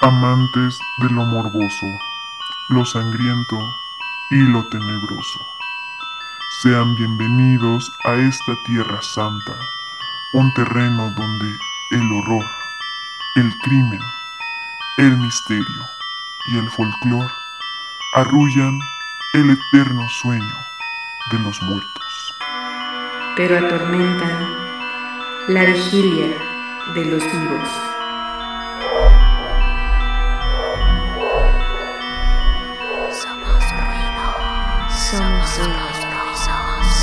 amantes de lo morboso, lo sangriento y lo tenebroso. Sean bienvenidos a esta tierra santa, un terreno donde el horror, el crimen, el misterio y el folclor arrullan el eterno sueño de los muertos. Pero atormentan la vigilia de los vivos.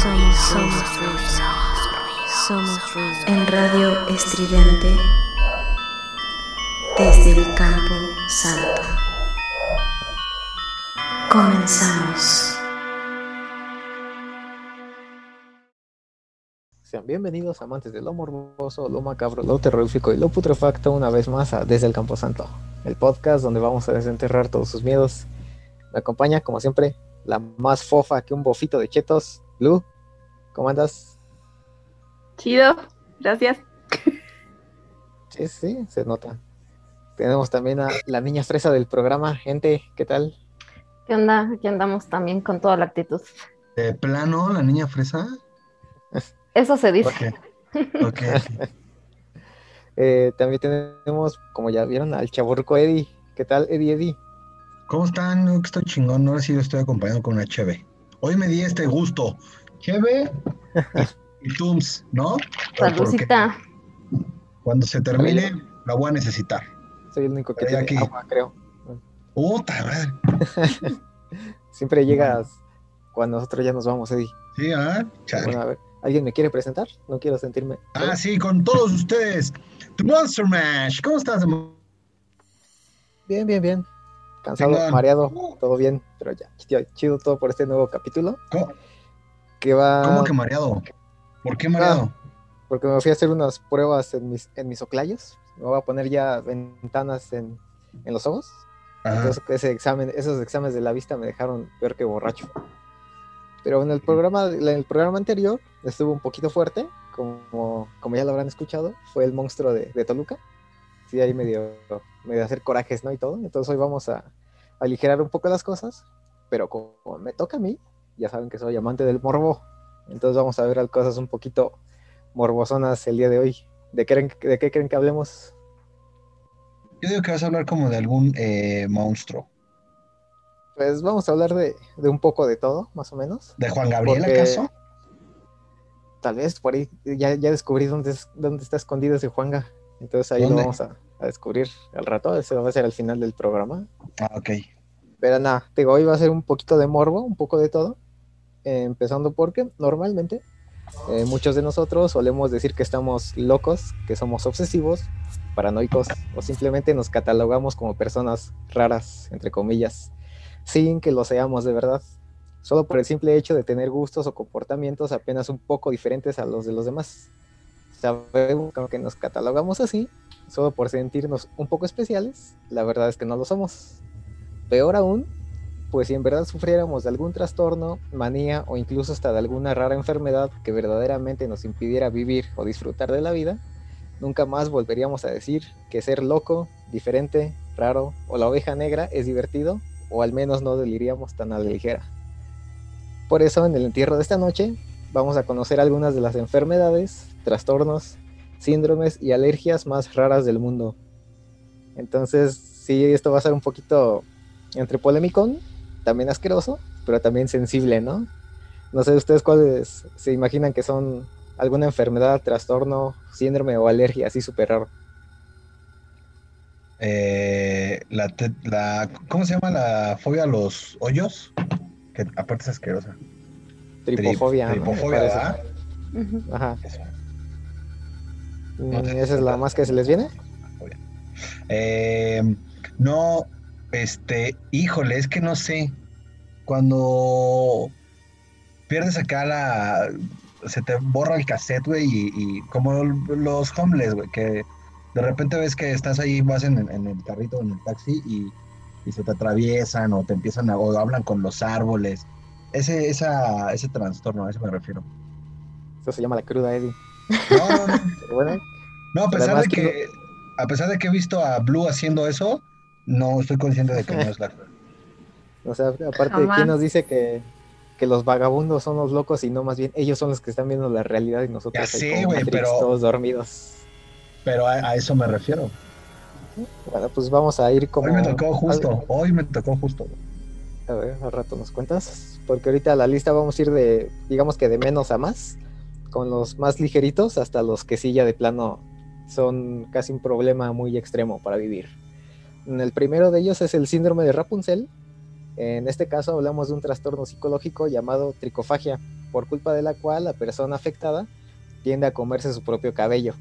Somos somos. Somos ruido. En radio estridente desde el campo santo. Comenzamos. Sean bienvenidos amantes de lo morboso, lo macabro, lo terrorífico y lo putrefacto una vez más a Desde el Campo Santo, el podcast donde vamos a desenterrar todos sus miedos. Me acompaña, como siempre, la más fofa que un bofito de chetos, Blue. ¿Cómo andas? Chido, gracias. Sí, sí, se nota. Tenemos también a la niña fresa del programa. Gente, ¿qué tal? ¿Qué onda? Aquí andamos también con toda la actitud. ¿De plano la niña fresa? Eso se dice. Ok. Eh, también tenemos, como ya vieron, al chaburco Eddie. ¿Qué tal, Eddie, Eddie? ¿Cómo están? No, que estoy chingón. Ahora sí lo estoy acompañando con una cheve. Hoy me di este gusto. Cheve y, y Tums, ¿no? Saludcita. Cuando se termine, la voy a necesitar. Soy el único que tiene aquí. agua, creo. Puta madre. Siempre llegas cuando nosotros ya nos vamos, Eddie. Sí, ¿ah? Chale. Bueno, a ver, ¿alguien me quiere presentar? No quiero sentirme. Ah, sí, con todos ustedes. The Monster Mash. ¿Cómo estás? Bien, bien, bien. Cansado, mareado, todo bien, pero ya, chido, chido todo por este nuevo capítulo ¿Cómo, que va cómo que mareado? ¿Por qué mareado? porque me fui a hacer unas pruebas en mis en mis oclayos. Me voy a poner ya ventanas en, en los ojos. Ajá. Entonces ese examen, esos exámenes de la vista me dejaron peor que borracho. Pero en el programa, en el programa anterior estuvo un poquito fuerte, como, como ya lo habrán escuchado, fue el monstruo de, de Toluca. Sí, ahí medio, medio hacer corajes, ¿no? Y todo. Entonces hoy vamos a, a aligerar un poco las cosas, pero como me toca a mí, ya saben que soy amante del morbo. Entonces vamos a ver cosas un poquito morbosonas el día de hoy. ¿De qué, creen- de qué creen que hablemos? Yo digo que vas a hablar como de algún eh, monstruo. Pues vamos a hablar de, de un poco de todo, más o menos. ¿De Juan Gabriel, Porque- acaso? Tal vez por ahí ya, ya descubrí dónde, es- dónde está escondido ese Juanga. Entonces ahí ¿Dónde? lo vamos a, a descubrir al rato. Ese va a ser al final del programa. Ah, ok. Pero nada, te digo, hoy va a ser un poquito de morbo, un poco de todo. Eh, empezando porque normalmente eh, muchos de nosotros solemos decir que estamos locos, que somos obsesivos, paranoicos o simplemente nos catalogamos como personas raras, entre comillas, sin que lo seamos de verdad. Solo por el simple hecho de tener gustos o comportamientos apenas un poco diferentes a los de los demás. Sabemos que nos catalogamos así, solo por sentirnos un poco especiales, la verdad es que no lo somos. Peor aún, pues si en verdad sufriéramos de algún trastorno, manía o incluso hasta de alguna rara enfermedad que verdaderamente nos impidiera vivir o disfrutar de la vida, nunca más volveríamos a decir que ser loco, diferente, raro o la oveja negra es divertido o al menos no deliríamos tan a la ligera. Por eso en el entierro de esta noche vamos a conocer algunas de las enfermedades, trastornos, síndromes y alergias más raras del mundo. Entonces, sí, esto va a ser un poquito entre polémico, también asqueroso, pero también sensible, ¿no? No sé ustedes cuáles se imaginan que son alguna enfermedad, trastorno, síndrome o alergia así súper raro. Eh, la, la, ¿cómo se llama la fobia a los hoyos? Que aparte es asquerosa. Tripofobia. ¿no? Tripofobia. Ujú. Ajá. Eso. Mm, No ¿Esa es la más que se les viene? Eh, no, este, híjole, es que no sé. Cuando pierdes acá la. Se te borra el cassette, güey, y, y como los homeless, güey, que de repente ves que estás ahí, vas en, en el carrito, en el taxi, y, y se te atraviesan o te empiezan a. o hablan con los árboles. Ese, esa, ese trastorno, a eso me refiero. Eso se llama la cruda, Eddie. No, no, no. Pero bueno, No, a pesar de que que, a pesar de que he visto a Blue haciendo eso, No, estoy consciente de que no es la O sea, aparte, Jamás. ¿quién nos dice que, que los vagabundos son los locos y no más bien ellos son los que están viendo la realidad y nosotros Ya ahí sé, como güey, Matrix, pero- todos dormidos? Pero a, a eso me refiero. Bueno, pues vamos a ir como... Hoy me tocó justo, hoy me tocó justo. A ver, al rato nos cuentas. Porque ahorita la lista vamos a ir de, digamos que de menos a más, con los más ligeritos hasta los que sí ya de plano son casi un problema muy extremo para vivir. El primero de ellos es el síndrome de Rapunzel. En este caso hablamos de un trastorno psicológico llamado tricofagia, por culpa de la cual la persona afectada tiende a comerse su propio cabello.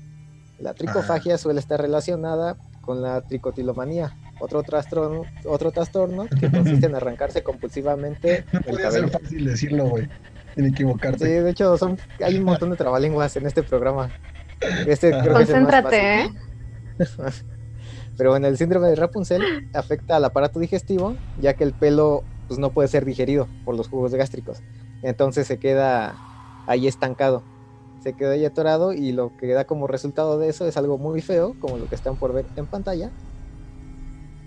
La tricofagia suele estar relacionada con la tricotilomanía, otro trastorno, otro trastorno que consiste en arrancarse compulsivamente No el podía ser cabello. fácil decirlo, güey. Sin equivocarte. Sí, de hecho son, hay un montón de trabalenguas en este programa. Este creo que es el más Concéntrate, ¿eh? Pero en el síndrome de Rapunzel afecta al aparato digestivo, ya que el pelo pues, no puede ser digerido por los jugos gástricos. Entonces se queda ahí estancado. Se queda ahí atorado y lo que da como resultado de eso es algo muy feo, como lo que están por ver en pantalla.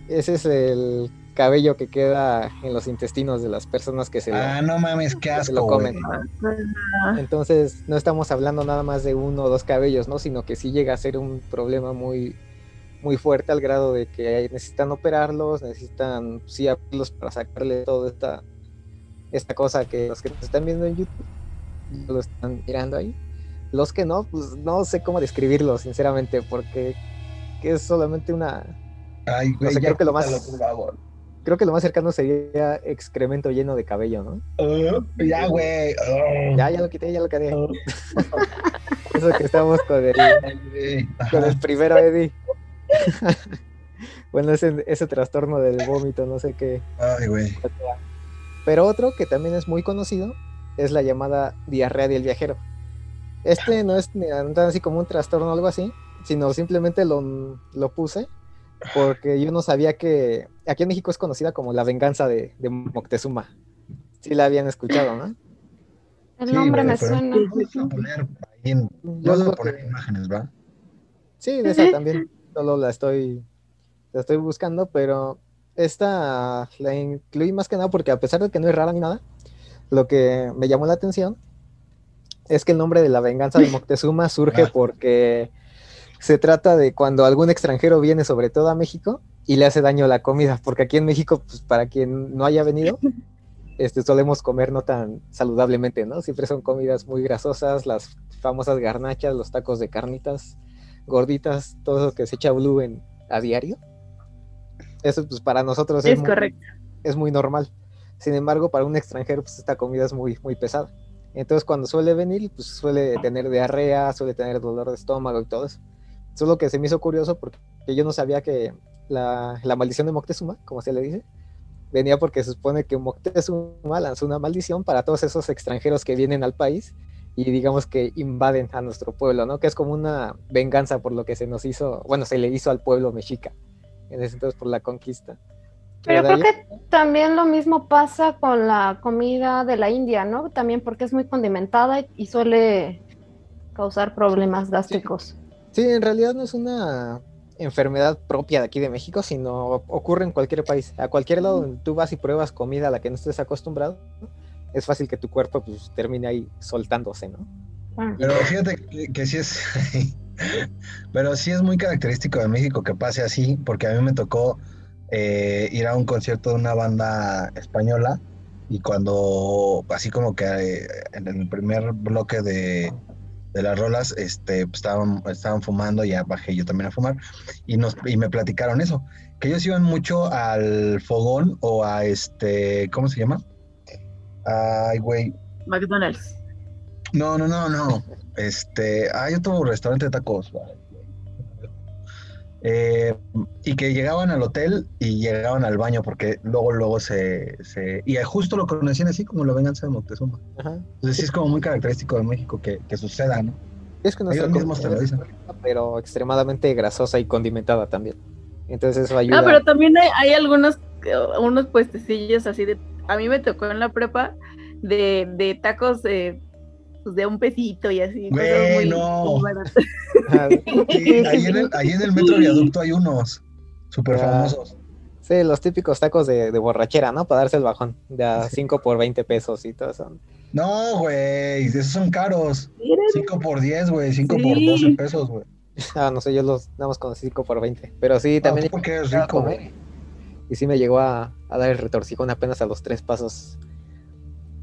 Ese es el cabello que queda en los intestinos de las personas que se lo, Ah, no mames, qué asco, lo comen. Entonces, no estamos hablando nada más de uno o dos cabellos, ¿no? Sino que sí llega a ser un problema muy, muy fuerte al grado de que necesitan operarlos, necesitan sí abrirlos para sacarle toda esta, esta cosa que los que nos están viendo en YouTube lo están mirando ahí. Los que no, pues no sé cómo describirlo, sinceramente, porque que es solamente una. Ay, güey, sé, creo que lo más- por favor. Creo que lo más cercano sería excremento lleno de cabello, ¿no? Ah, ya, güey. Ah. Ya, ya lo quité, ya lo quité. Eso que estamos con el, Ay, con el primero Eddie. bueno, ese, ese trastorno del vómito, no sé qué. Ay, güey. Pero otro que también es muy conocido es la llamada diarrea del viajero. Este no es ni tan así como un trastorno o algo así, sino simplemente lo, lo puse porque yo no sabía que aquí en México es conocida como la venganza de, de Moctezuma. Sí la habían escuchado, ¿no? El nombre me suena. Vamos a poner ahí en- lo a poner que- imágenes, ¿va? Sí, de esa también. Solo la estoy, la estoy buscando, pero esta la incluí más que nada porque a pesar de que no es rara ni nada, lo que me llamó la atención es que el nombre de la venganza de Moctezuma surge Ah. porque se trata de cuando algún extranjero viene sobre todo a México y le hace daño a la comida, porque aquí en México, pues para quien no haya venido, este, solemos comer no tan saludablemente, ¿no? Siempre son comidas muy grasosas, las famosas garnachas, los tacos de carnitas gorditas, todo eso que se echa blue en, a diario. Eso pues para nosotros es, Es muy, correcto. es muy normal. Sin embargo, para un extranjero pues esta comida es muy, muy pesada. Entonces cuando suele venir, pues suele tener diarrea, suele tener dolor de estómago y todo eso. Eso es lo que se me hizo curioso porque yo no sabía que la, la maldición de Moctezuma, como se le dice, venía porque se supone que Moctezuma lanzó una maldición para todos esos extranjeros que vienen al país y digamos que invaden a nuestro pueblo, ¿no? Que es como una venganza por lo que se nos hizo, bueno, se le hizo al pueblo mexica, en ese entonces por la conquista. Pero creo que también lo mismo pasa con la comida de la India, ¿no? También porque es muy condimentada y- y suele causar problemas gástricos. Sí, en realidad no es una enfermedad propia de aquí de México, sino ocurre en cualquier país. A cualquier lado donde tú vas y pruebas comida a la que no estés acostumbrado, es fácil que tu cuerpo pues, termine ahí soltándose, ¿no? Ah. Pero fíjate que, que sí es. Pero sí es muy característico de México que pase así, porque a mí me tocó eh, ir a un concierto de una banda española y cuando, así como que eh, en el primer bloque de, de las rolas, este, pues, estaban, estaban fumando, ya bajé yo también a fumar, y, nos, y me platicaron eso, que ellos iban mucho al fogón o a este, ¿cómo se llama? Ay, güey, McDonald's. no, no, no, no. Este, hay otro restaurante de tacos. Eh, y que llegaban al hotel y llegaban al baño porque luego, luego se, se... Y justo lo conocían así como la venganza de Moctezuma. Ajá. Entonces sí es como muy característico de México que, que suceda, ¿no? Es que nuestra Ellos mismos te lo dicen. pero extremadamente grasosa y condimentada también. Entonces eso ayuda. No, pero también hay, hay algunos unos puestecillos así de. A mí me tocó en la prepa de, de tacos de, pues, de un pesito y así. no. baratas. Ajá. Sí, ahí, en el, ahí en el metro viaducto hay unos súper Ah. famosos. Sí, los típicos tacos de, de borrachera, ¿no? Para darse el bajón, de a 5 por 20 pesos y todo eso. No, güey, esos son caros. Miren, 5 por 10, güey, 5 por Sí. 12 pesos, güey. Ah, no sé, yo los damos con 5 por 20. Pero sí, Ah, también tú porque a rico, comer güey. Y sí me llegó a, a dar el retorcijón apenas a los tres pasos.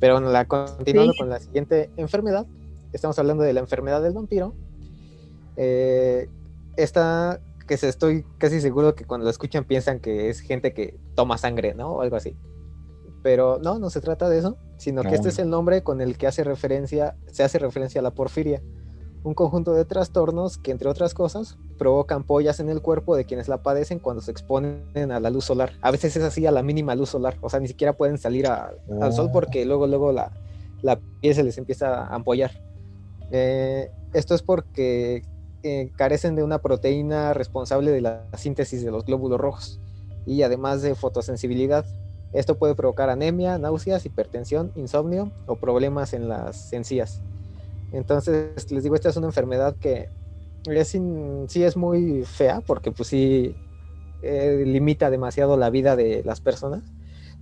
Pero bueno, la, continuando Sí. con la siguiente enfermedad, estamos hablando de la enfermedad del vampiro. Eh, esta que se estoy casi seguro que cuando lo escuchan piensan que es gente que toma sangre, ¿no? O algo así. Pero no, no se trata de eso, sino que No. este es el nombre con el que hace referencia, se hace referencia a la porfiria, un conjunto de trastornos que, entre otras cosas, provocan pollas en el cuerpo de quienes la padecen cuando se exponen a la luz solar. A veces es así a la mínima luz solar, o sea, ni siquiera pueden salir a- al sol Oh. porque luego, luego la, la piel se les empieza a ampollar. Eh, esto es porque eh, carecen de una proteína responsable de la síntesis de los glóbulos rojos y además de fotosensibilidad. Esto puede provocar anemia, náuseas, hipertensión, insomnio o problemas en las encías. Entonces, les digo, esta es una enfermedad que es in- sí es muy fea porque pues sí eh, limita demasiado la vida de las personas.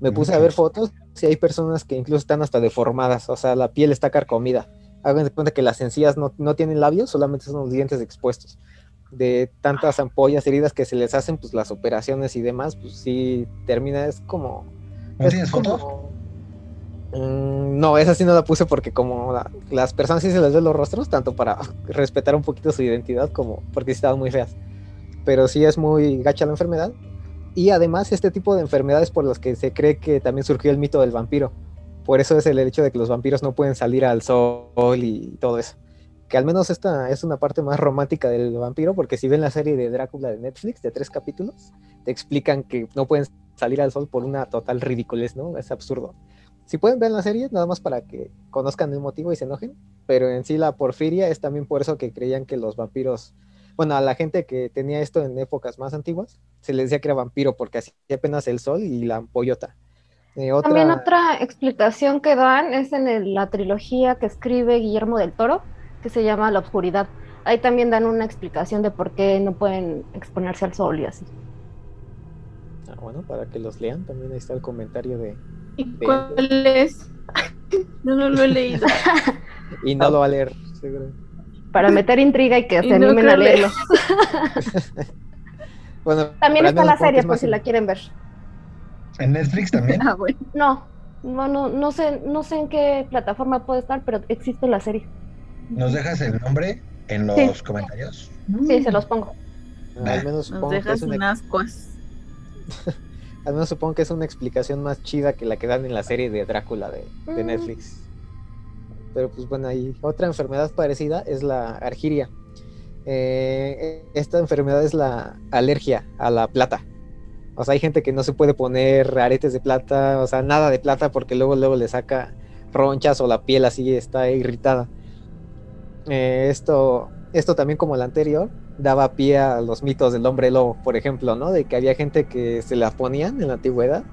Me puse a ver fotos y hay personas que incluso están hasta deformadas, o sea, la piel está carcomida. Hagan de cuenta que las encías no, no tienen labios, solamente son los dientes expuestos. De tantas ampollas, heridas que se les hacen, pues las operaciones y demás, pues sí termina, es como... ¿No es tienes como- fotos? Mm, no, esa sí no la puse porque como la- las personas sí se les ven los rostros, tanto para respetar un poquito su identidad como porque estaban muy feas. Pero sí es muy gacha la enfermedad. Y además este tipo de enfermedades por las que se cree que también surgió el mito del vampiro. Por eso es el hecho de que los vampiros no pueden salir al sol y todo eso. Que al menos esta es una parte más romántica del vampiro, porque si ven la serie de Drácula de Netflix de tres capítulos, te explican que no pueden salir al sol por una total ridiculez, ¿no? Es absurdo. Si pueden ver la serie, nada más para que conozcan el motivo y se enojen, pero en sí la porfiria es también por eso que creían que los vampiros, bueno, a la gente que tenía esto en épocas más antiguas, se les decía que era vampiro porque hacía apenas el sol y la ampollota. Eh, otra... También otra explicación que dan es en el- la trilogía que escribe Guillermo del Toro, que se llama La Oscuridad. Ahí también dan una explicación de por qué no pueden exponerse al sol y así. Ah, bueno, para que los lean, también ahí está el comentario de... ¿Y cuál es? No, no lo he leído. Y no lo va a leer, seguro. Para meter intriga y que Y se no animen a leerlo. Bueno, También está la serie por si la quieren ver. ¿En Netflix también? Ah, bueno. No, no, no, no sé, no sé en qué plataforma puede estar, pero existe la serie. ¿Nos dejas el nombre en los Sí. comentarios? Sí, se los pongo. Al menos Nos dejas unas cuas. Al menos supongo que es una explicación más chida que la que dan en la serie de Drácula de, de Mm. Netflix. Pero pues bueno, ahí otra enfermedad parecida es la argiria. Eh, esta enfermedad es la alergia a la plata. O sea, hay gente que no se puede poner aretes de plata, o sea, nada de plata porque luego luego le saca ronchas o la piel así está irritada. Eh, esto, esto también como el anterior, daba pie a los mitos del hombre lobo, por ejemplo, ¿no? De que había gente que se la ponían en la antigüedad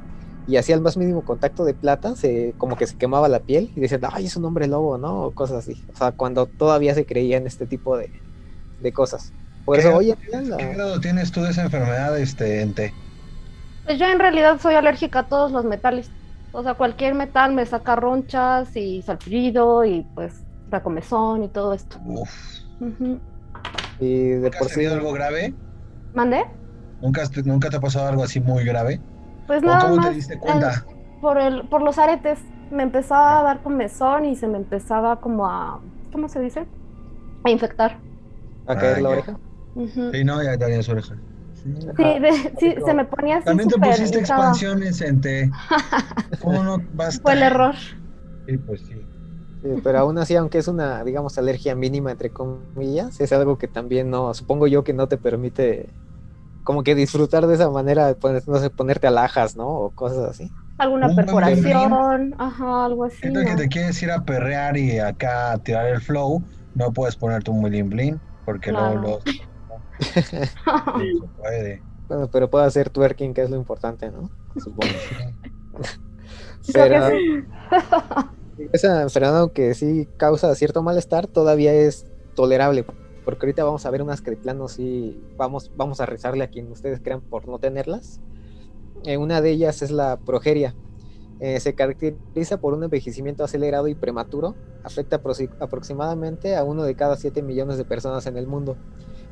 y hacía el más mínimo contacto de plata, se, como que se quemaba la piel y decían, ay, es un hombre lobo, ¿no? O cosas así. O sea, cuando todavía se creía en este tipo de, de cosas. Por ¿Qué eso, día, ¿Qué grado tienes tú de esa enfermedad, este, ente? Pues yo en realidad soy alérgica a todos los metales. O sea, cualquier metal me saca ronchas y salpullido y pues la comezón y todo esto. Uf. Ujú. Y de ¿Nunca por has sí, tenido algo grave? ¿Mandé? ¿Nunca, ¿Nunca te ha pasado algo así muy grave? Pues ¿O nada cómo te más diste cuenta? por, el, por los aretes me empezaba a dar comezón y se me empezaba como a, ¿cómo se dice? A infectar. a caer Ah, la ya. oreja. Ujú. Sí, no, ya tenía su oreja. Sí. Sí, de- sí, se me ponía así También te pusiste expansiones, ente. ¿Cómo no basta? Fue el error. Sí, pues sí. Sí, pero aún así, aunque es una, digamos, alergia mínima, entre comillas, es algo que también no, supongo yo que no te permite como que disfrutar de esa manera, pues, no sé, ponerte alhajas, ¿no? O cosas así. Alguna perforación, ajá, algo así. Siento que ¿no? te quieres ir a perrear y acá a tirar el flow, no puedes ponerte un bling bling, porque Claro. luego los... no se puede. Bueno, pero puedo hacer twerking, que es lo importante, ¿no? Supongo. Que Pero sí. esa enfermedad, aunque sí causa cierto malestar, todavía es tolerable. Porque ahorita vamos a ver unas que de plano vamos, vamos a rezarle a quien ustedes crean por no tenerlas. Eh, una de ellas es la progeria. Eh, se caracteriza por un envejecimiento acelerado y prematuro. Afecta aproxi- aproximadamente a uno de cada 7 millones de personas en el mundo,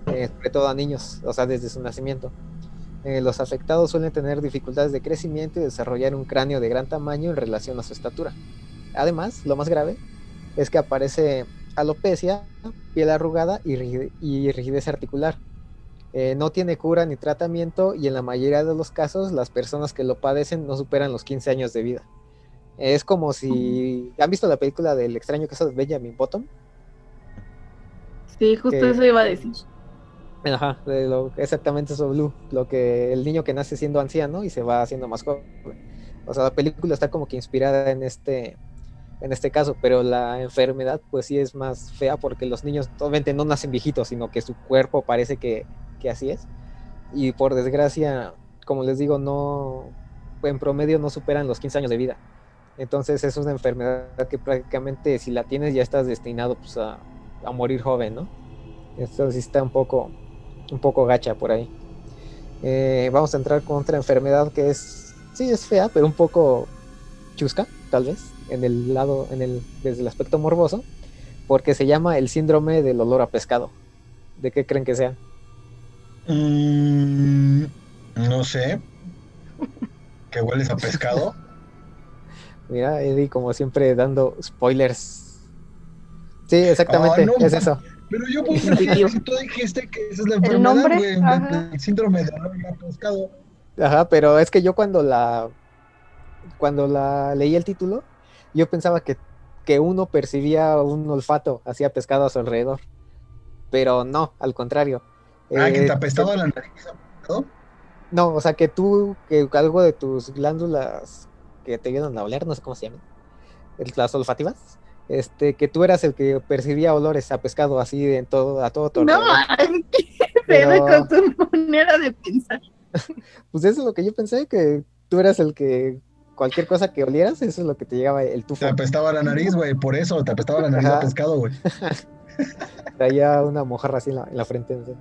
eh, sobre todo a niños, o sea, desde su nacimiento. Los afectados suelen tener dificultades de crecimiento y desarrollar un cráneo de gran tamaño en relación a su estatura. Además, lo más grave es que aparece alopecia, piel arrugada y, rigi- y rigidez articular. Eh, no tiene cura ni tratamiento y en la mayoría de los casos las personas que lo padecen no superan los 15 años de vida. Es como si... ¿Han visto la película del extraño caso de Benjamin Button? Sí, justo que- eso iba a decir. Ajá, de lo- exactamente eso, Blue. Lo que el niño que nace siendo anciano y se va haciendo más joven. O sea, la película está como que inspirada en este, en este caso, pero la enfermedad, pues sí es más fea porque los niños obviamente no nacen viejitos, sino que su cuerpo parece que, que así es. Y por desgracia, como les digo, no, en promedio no superan los 15 años de vida. Entonces es una enfermedad que prácticamente si la tienes ya estás destinado pues, a, a morir joven, ¿no? Sí está un poco, un poco gacha por ahí. Eh, vamos a entrar con otra enfermedad que es, sí, es fea, pero un poco chusca, tal vez, en el lado, en el, desde el aspecto morboso, porque se llama el síndrome del olor a pescado. ¿De qué creen que sea? Mm, no sé. ¿Que hueles a pescado? Mira, Eddie, como siempre, dando spoilers. Sí, exactamente, Ah, no, es eso. Pero yo Intuitivo. si tú dijiste que esa es la enfermedad, nombre? el síndrome de olor a pescado. Ajá, pero es que yo cuando la cuando la leí el título, yo pensaba que, que uno percibía un olfato hacia pescado a su alrededor. Pero no, al contrario. Ah, que Eh, te apestaba la nariz a pescado. No, o sea que tú, que algo de tus glándulas que te ayudan a oler, no sé cómo se llaman, las olfativas, este, que tú eras el que percibía olores a pescado así en todo, a todo tu No, qué Pero- con tu manera de pensar. Pues eso es lo que yo pensé, que tú eras el que cualquier cosa que olieras, eso es lo que te llegaba el Te tufo. apestaba la nariz, güey, por eso, te apestaba la nariz a pescado, güey. Traía una mojarra así en la, en la frente. no sé.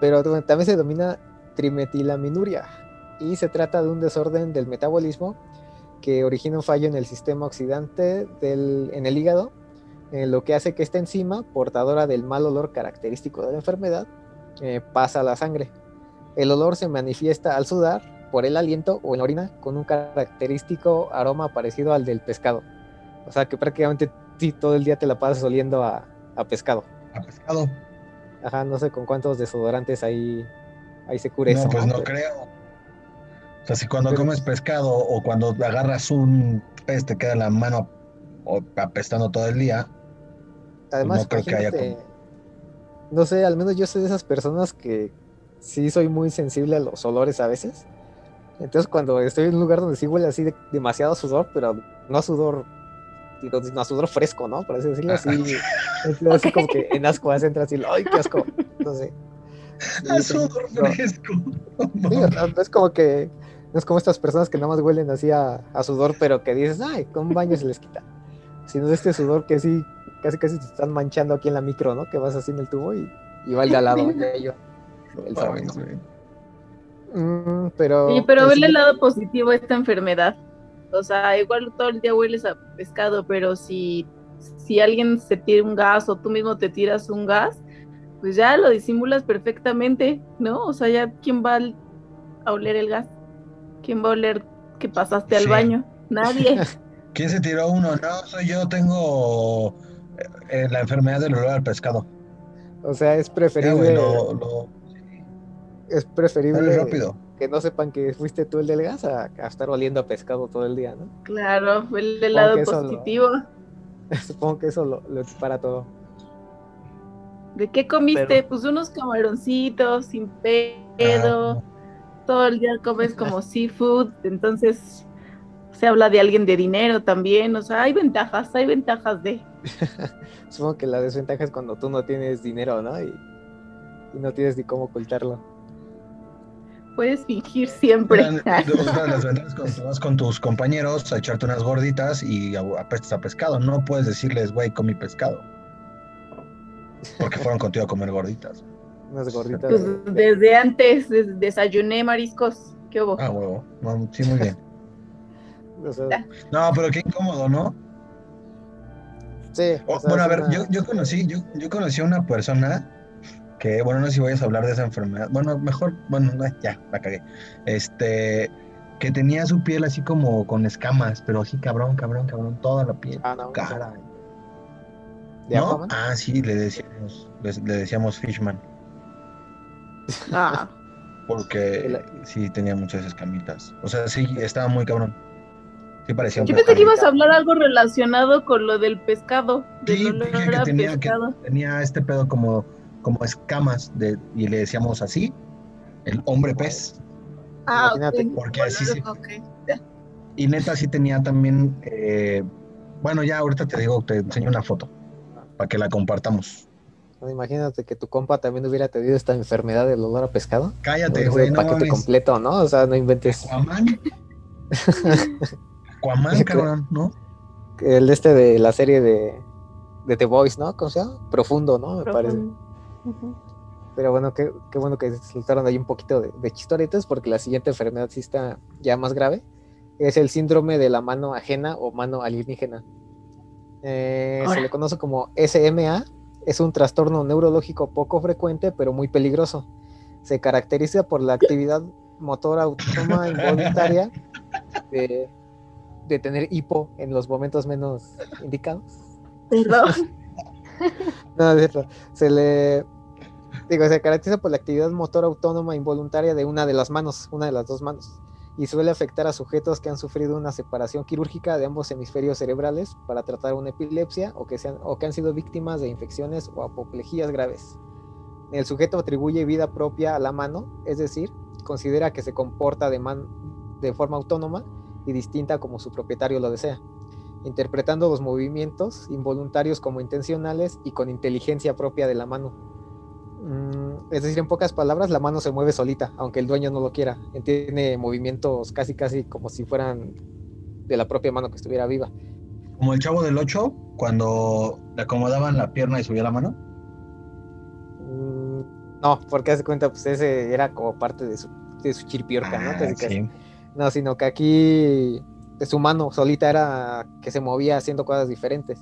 Pero también se denomina trimetilaminuria y se trata de un desorden del metabolismo que origina un fallo en el sistema oxidante del, en el hígado, eh, lo que hace que esta enzima, portadora del mal olor característico de la enfermedad, eh, pasa a la sangre. El olor se manifiesta al sudar, por el aliento o en la orina, con un característico aroma parecido al del pescado. O sea que prácticamente sí, todo el día te la pasas oliendo a, a pescado. A pescado. Ajá, no sé con cuántos desodorantes ahí, ahí se cura eso. No, pues no creo. O sea, si cuando Pero- comes pescado o cuando agarras un pez te queda la mano o- apestando todo el día. Además, no creo que haya imagínate, no sé, al menos yo soy de esas personas que sí soy muy sensible a los olores a veces. Entonces cuando estoy en un lugar donde sí huele así de demasiado sudor, pero no a sudor, sino a sudor fresco, ¿no? Por así decirlo, así, entra así como que en asco, así entra así, ¡ay, qué asco! No sé. A sudor no. fresco. Sí, o sea, no es como que no es como estas personas que nada más huelen así a, a sudor, pero que dices, ay, con un baño se les quita. Sino de este sudor que sí, casi casi te están manchando aquí en la micro, ¿no? Que vas así en el tubo y, y va el de al lado. yo, el sabor, ¿no? Mm, pero. Sí, pero pues, vele el lado positivo a esta enfermedad. O sea, igual todo el día hueles a pescado, pero si, si alguien se tira un gas o tú mismo te tiras un gas, pues ya lo disimulas perfectamente, ¿no? O sea, ya ¿quién va a oler el gas? ¿Quién va a oler que pasaste al Sí. baño? Nadie. ¿Quién se tiró uno? No, soy yo, tengo eh, la enfermedad del olor al pescado. O sea, es Ya, preferible. güey, lo, lo es preferible rápido. que no sepan que fuiste tú el del gas a, a estar oliendo a pescado todo el día, ¿no? Claro, vele el Supongo lado lo- positivo. Supongo que eso lo, lo para todo. ¿De qué comiste? Pero- Pues unos camaroncitos sin pedo. Ah, Todo el día comes como seafood. Entonces se habla de alguien de dinero también. O sea, hay ventajas, hay ventajas de. Supongo que la desventaja es cuando tú no tienes dinero, ¿no? Y, y no tienes ni cómo ocultarlo. Puedes fingir siempre. Otra otra de las ventajas cuando te vas con tus compañeros a echarte unas gorditas y a- apestas a pescado. No puedes decirles, güey, comí pescado. Porque fueron contigo a comer gorditas. Unas gorditas. Pues de- desde antes des- desayuné mariscos. ¿Qué hubo? Ah, huevo. No, sí, muy bien. No, pero qué incómodo, ¿no? sí. O sea, bueno, a ver, una- yo, yo conocí, yo, yo conocí a una persona que, bueno, no sé si vayas a hablar de esa enfermedad. Bueno, mejor, bueno, no, ya, la cagué. Este, que tenía su piel así como con escamas, pero así cabrón, cabrón, cabrón, toda la piel. Ah, no. Cara. ¿De ¿No? Aquaman? Ah, sí, le decíamos, le, le decíamos Fishman, Ah, porque sí tenía muchas escamitas. O sea, sí, estaba muy cabrón. Sí parecía un yo pensé que ibas a hablar algo relacionado con lo del pescado. Sí, del olor dije que a tenía, que pescado. tenía este pedo como, como escamas de, y le decíamos así, el hombre pez. Ah, Imagínate. ok. Porque así sí. Ok. Y neta sí tenía también, eh, bueno, ya ahorita te digo, te enseño una foto para que la compartamos. Imagínate que tu compa también hubiera tenido esta enfermedad del olor a pescado. Cállate, güey, el no paquete mames. completo, ¿no? O sea, no inventes. Aquaman. Aquaman, cabrón, ¿no? El de este de la serie de, de The Voice, ¿no? ¿Cómo se llama? Profundo, ¿no? Me parece. Pero bueno, qué, qué bueno que soltaron ahí un poquito de, de porque la siguiente enfermedad sí está ya más grave. Es el síndrome de la mano ajena o mano alienígena. Eh, se le conoce como SMA. Es un trastorno neurológico poco frecuente, pero muy peligroso. Se caracteriza por la actividad motora autónoma involuntaria de, de tener hipo en los momentos menos indicados. Perdón. Se le. Digo, se caracteriza por la actividad motora autónoma involuntaria de una de las manos, una de las dos manos, y suele afectar a sujetos que han sufrido una separación quirúrgica de ambos hemisferios cerebrales para tratar una epilepsia o que, sean, o que han sido víctimas de infecciones o apoplejías graves. El sujeto atribuye vida propia a la mano, es decir, considera que se comporta de, man- de forma autónoma y distinta como su propietario lo desea interpretando los movimientos involuntarios como intencionales y con inteligencia propia de la mano. Mm, es decir, en pocas palabras, la mano se mueve solita, aunque el dueño no lo quiera. Tiene movimientos casi casi como si fueran de la propia mano que estuviera viva. Como el chavo del 8, cuando le acomodaban la pierna y subía la mano. Mm, no, porque hace cuenta, pues ese era como parte de su, de su chiripiorca, ¿no? Ah, Casi, casi. sí. No, sino que aquí su mano solita era que se movía haciendo cosas diferentes.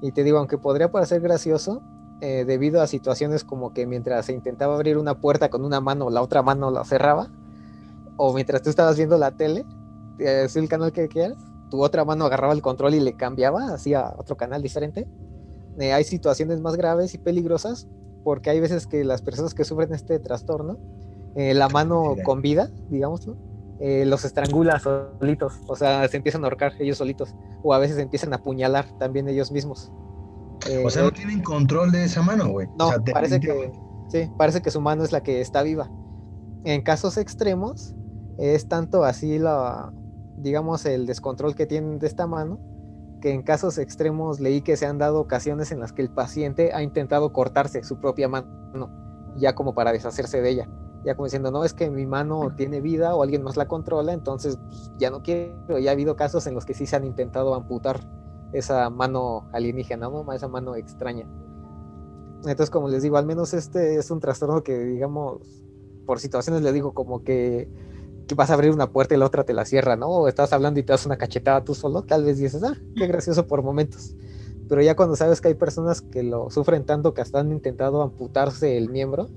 Y te digo, aunque podría parecer gracioso, eh, debido a situaciones como que mientras se intentaba abrir una puerta con una mano, la otra mano la cerraba, o mientras tú estabas viendo la tele, eh, es el canal que quieras, tu otra mano agarraba el control y le cambiaba hacia otro canal diferente. Eh, hay situaciones más graves y peligrosas porque hay veces que las personas que sufren este trastorno, eh, la mano con vida, digámoslo, eh, los estrangula solitos, o sea, se empiezan a ahorcar ellos solitos, o a veces empiezan a apuñalar también ellos mismos. Eh, O sea, no tienen control de esa mano, güey. no, O sea, parece que sí, parece que su mano es la que está viva. En casos extremos, es tanto así la, digamos, el descontrol que tienen de esta mano, que en casos extremos leí que se han dado ocasiones en las que el paciente ha intentado cortarse su propia mano, ya como para deshacerse de ella. Ya como diciendo, no, es que mi mano tiene vida o alguien más la controla, entonces pues, ya no quiero. Ya ha habido casos en los que sí se han intentado amputar esa mano alienígena, ¿no? Esa mano extraña. Entonces, como les digo, al menos este es un trastorno que, digamos, por situaciones le digo como que, que vas a abrir una puerta y la otra te la cierra, ¿no? O estás hablando y te das una cachetada tú solo, tal vez dices, ah, qué gracioso por momentos. Pero ya cuando sabes que hay personas que lo sufren tanto que hasta han intentado amputarse el miembro,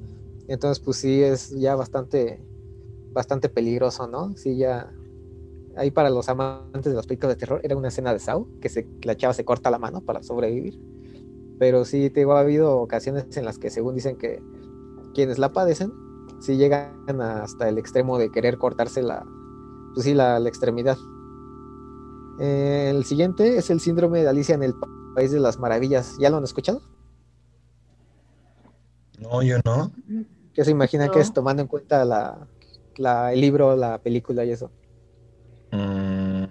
entonces pues sí es ya bastante, bastante peligroso, ¿no? Sí, ya... Ahí para los amantes de los películas de terror era una escena de Saw, que, se, la chava se corta la mano para sobrevivir. Pero sí, te digo, ha habido ocasiones en las que según dicen que quienes la padecen, sí llegan hasta el extremo de querer cortarse la, pues sí, la, la extremidad. Eh, el siguiente es el síndrome de Alicia en el Pa- País de las Maravillas. ¿Ya lo han escuchado? No, yo no. ¿Qué se imagina que es tomando en cuenta la, la- el libro, la película y eso? Mm.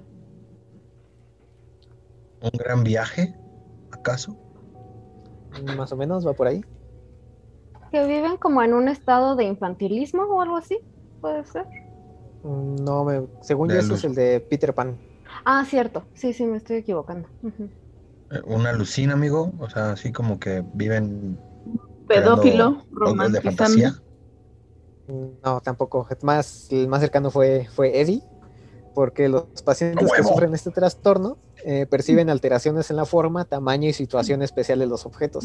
¿Un gran viaje? ¿Acaso? Más o menos va por ahí. Que viven como en un estado de infantilismo o algo así, puede ser. Mm, No, me, según yo, De ese luz. es el de Peter Pan. Ah, cierto, sí, sí, me estoy equivocando. Eh, ¿Una alucina, amigo? O sea, así como que viven Pedófilo, romantizando. No, tampoco. Más, el más cercano fue, fue Eddie, porque los pacientes que sufren este trastorno eh, perciben alteraciones en la forma, tamaño y situación especial de los objetos,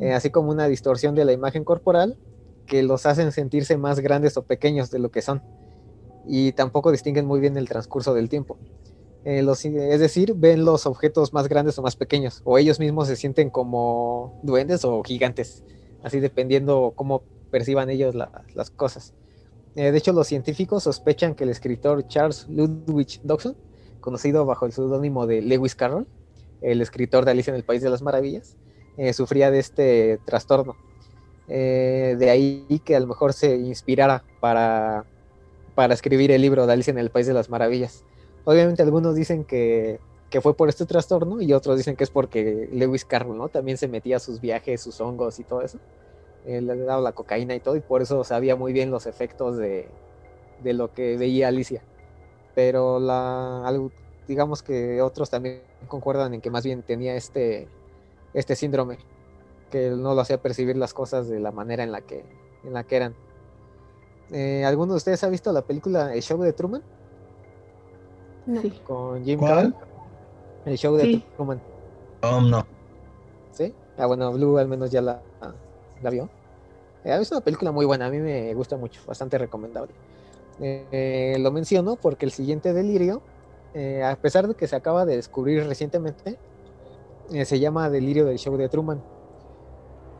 eh, así como una distorsión de la imagen corporal que los hacen sentirse más grandes o pequeños de lo que son, y tampoco distinguen muy bien el transcurso del tiempo. Eh, los- es decir, ven los objetos más grandes o más pequeños, o ellos mismos se sienten como duendes o gigantes, así dependiendo cómo perciban ellos la- las cosas. Eh, de hecho, los científicos sospechan que el escritor Charles Ludwig Dodgson, conocido bajo el seudónimo de Lewis Carroll, el escritor de Alicia en el País de las Maravillas, eh, sufría de este trastorno. Eh, de ahí que a lo mejor se inspirara para, para escribir el libro de Alicia en el País de las Maravillas. Obviamente algunos dicen que, que fue por este trastorno y otros dicen que es porque Lewis Carroll, ¿no? También se metía a sus viajes, sus hongos y todo eso. Eh, le había dado la cocaína y todo y por eso sabía muy bien los efectos de, de lo que veía Alicia. Pero la, algo- digamos que otros también concuerdan en que más bien tenía este, este síndrome, que no lo hacía percibir las cosas de la manera en la que, en la que eran. Eh, ¿Alguno de ustedes ha visto la película El Show de Truman? Sí. Con Jim. Carrey. El Show de Sí. Truman. Um, no. ¿Sí? Ah, bueno, Blue al menos ya la, la vio. Eh, es una película muy buena, a mí me gusta mucho, bastante recomendable. Eh, eh, lo menciono porque el siguiente delirio, eh, a pesar de que se acaba de descubrir recientemente, eh, se llama delirio del show de Truman.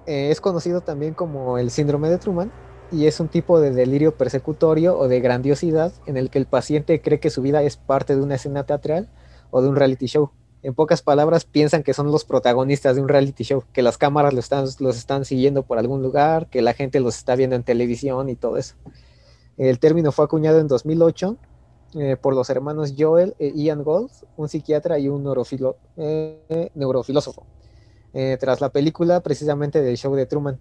Eh, es conocido también como el síndrome de Truman y es un tipo de delirio persecutorio o de grandiosidad en el que el paciente cree que su vida es parte de una escena teatral o de un reality show. En pocas palabras, piensan que son los protagonistas de un reality show, que las cámaras los están, siguiendo por algún lugar, que la gente los está viendo en televisión y todo eso. El término fue acuñado en 2008 eh, por los hermanos Joel e Ian Gold, un psiquiatra y un eh, neurofilósofo, eh, tras la película precisamente del show de Truman.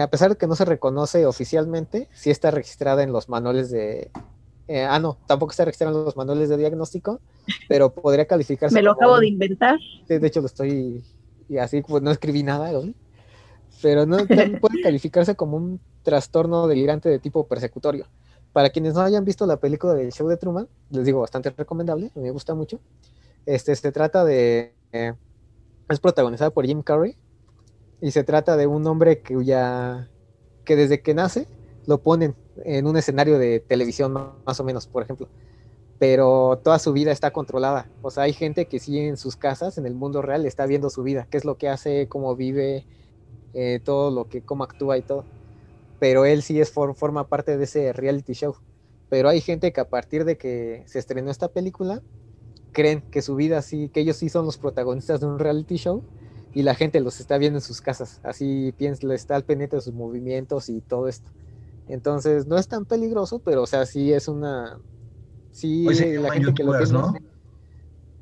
A pesar de que no se reconoce oficialmente, sí está registrada en los manuales de... eh, ah, no, tampoco está registrada en los manuales de diagnóstico, pero podría calificarse Me lo acabo de inventar. de hecho lo estoy y así pues no escribí nada güey. pero no también puede calificarse como un trastorno delirante de tipo persecutorio para quienes no hayan visto la película del show de Truman les digo bastante recomendable me gusta mucho este se trata de eh, es protagonizada por Jim Carrey y se trata de un hombre cuya que desde que nace lo ponen en un escenario de televisión más o menos por ejemplo pero toda su vida está controlada. O sea, hay gente que sí en sus casas, en el mundo real, está viendo su vida, qué es lo que hace, cómo vive, eh, todo lo que, cómo actúa y todo. Pero él sí es for- forma parte de ese reality show. Pero hay gente que a partir de que se estrenó esta película, creen que su vida sí, que ellos sí son los protagonistas de un reality show y la gente los está viendo en sus casas. Así piensa, está al pendiente de sus movimientos y todo esto. Entonces, no es tan peligroso, pero o sea, sí es una, sí, Hoy se la gente que lo tiene, ¿no?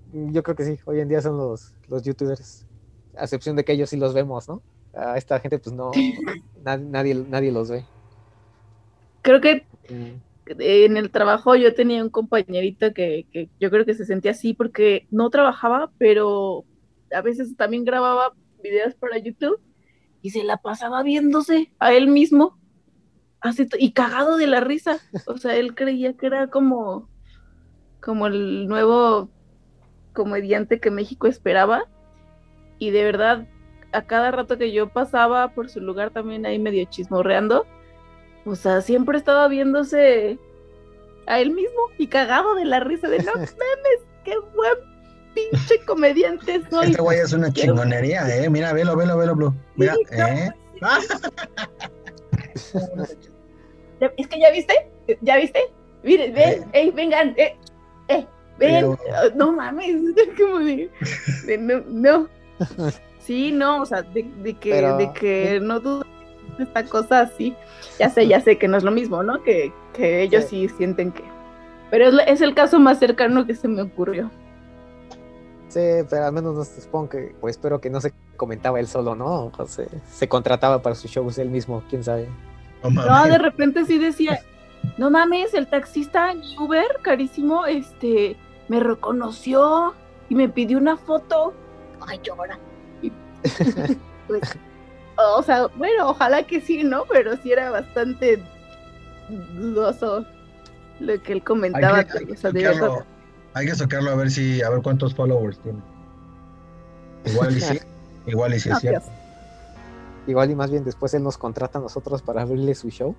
yo creo que sí, hoy en día son los, los youtubers, a excepción de que ellos sí los vemos, ¿no? A esta gente pues no, na- nadie, nadie los ve. Creo que Mm, en el trabajo yo tenía un compañerito que, que yo creo que se sentía así porque no trabajaba, pero a veces también grababa videos para YouTube y se la pasaba viéndose a él mismo así y cagado de la risa. O sea, él creía que era como, como el nuevo comediante que México esperaba y de verdad a cada rato que yo pasaba por su lugar también ahí medio chismorreando, o sea, siempre estaba viéndose a él mismo y cagado de la risa de no mames, qué buen pinche comediante soy. Este güey es una chingonería, ¿eh? Mira, velo, velo, velo, Blue. Mira, Sí, no, ¿eh? Ya- Es que ya viste, ya viste, miren, ven, ey, vengan, eh, eh, ven, Pero- Ah, no mames, es como de, de no, no. Sí, no, o sea, de, de que, Pero- de que no dudo esta cosa así. Ya sé, ya sé que no es lo mismo, ¿no? Que, que ellos sí. sienten que. Pero es, es el caso más cercano que se me ocurrió. Sí, pero al menos no se supongo que, pues espero que no se comentaba él solo, ¿no? O se, se contrataba para sus shows él mismo, quién sabe. No de repente sí decía, no mames, el taxista Uber, carísimo, este, me reconoció y me pidió una foto. Ay, llora. Pues, o sea, bueno, ojalá que sí, ¿no? Pero sí era bastante dudoso lo que él comentaba. Hay que, hay que hay que a ver si, a ver cuántos followers tiene. Igual y sí, igual y sí es cierto. Igual y más bien después él nos contrata a nosotros para abrirle su show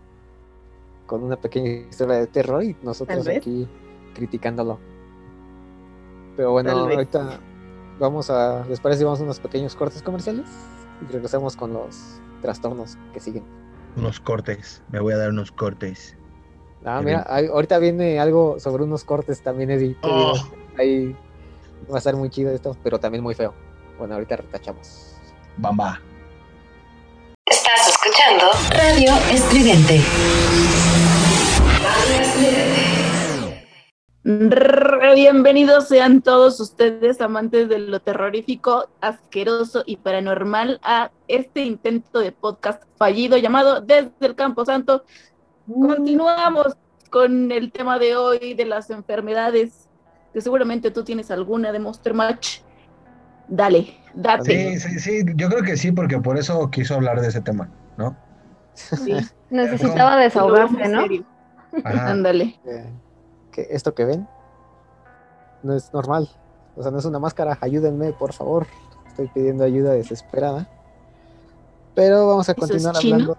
con una pequeña historia de terror y nosotros aquí criticándolo. Pero bueno, ahorita vamos a, ¿les parece vamos a unos pequeños cortes comerciales? Y regresamos con los trastornos que siguen. Unos cortes, me voy a dar unos cortes. Ah, mira, ahorita viene algo sobre unos cortes también, Eddie. Oh. Ahí va a estar muy chido esto, pero también muy feo. Bueno, ahorita retachamos. Bamba. Escuchando Radio Estridente. Bienvenidos sean todos ustedes, amantes de lo terrorífico, asqueroso y paranormal, a este intento de podcast fallido llamado Desde el Campo Santo. Continuamos con el tema de hoy de las enfermedades, que seguramente tú tienes alguna de Monster Match. Dale, date. Sí, sí, sí, yo creo que sí, porque por eso quiso hablar de ese tema, ¿no? Sí, Necesitaba desahogarse, ¿no? Ándale. Que esto que ven no es normal. O sea, no es una máscara. Ayúdenme, por favor. Estoy pidiendo ayuda desesperada. Pero vamos a ¿Eso es continuar hablando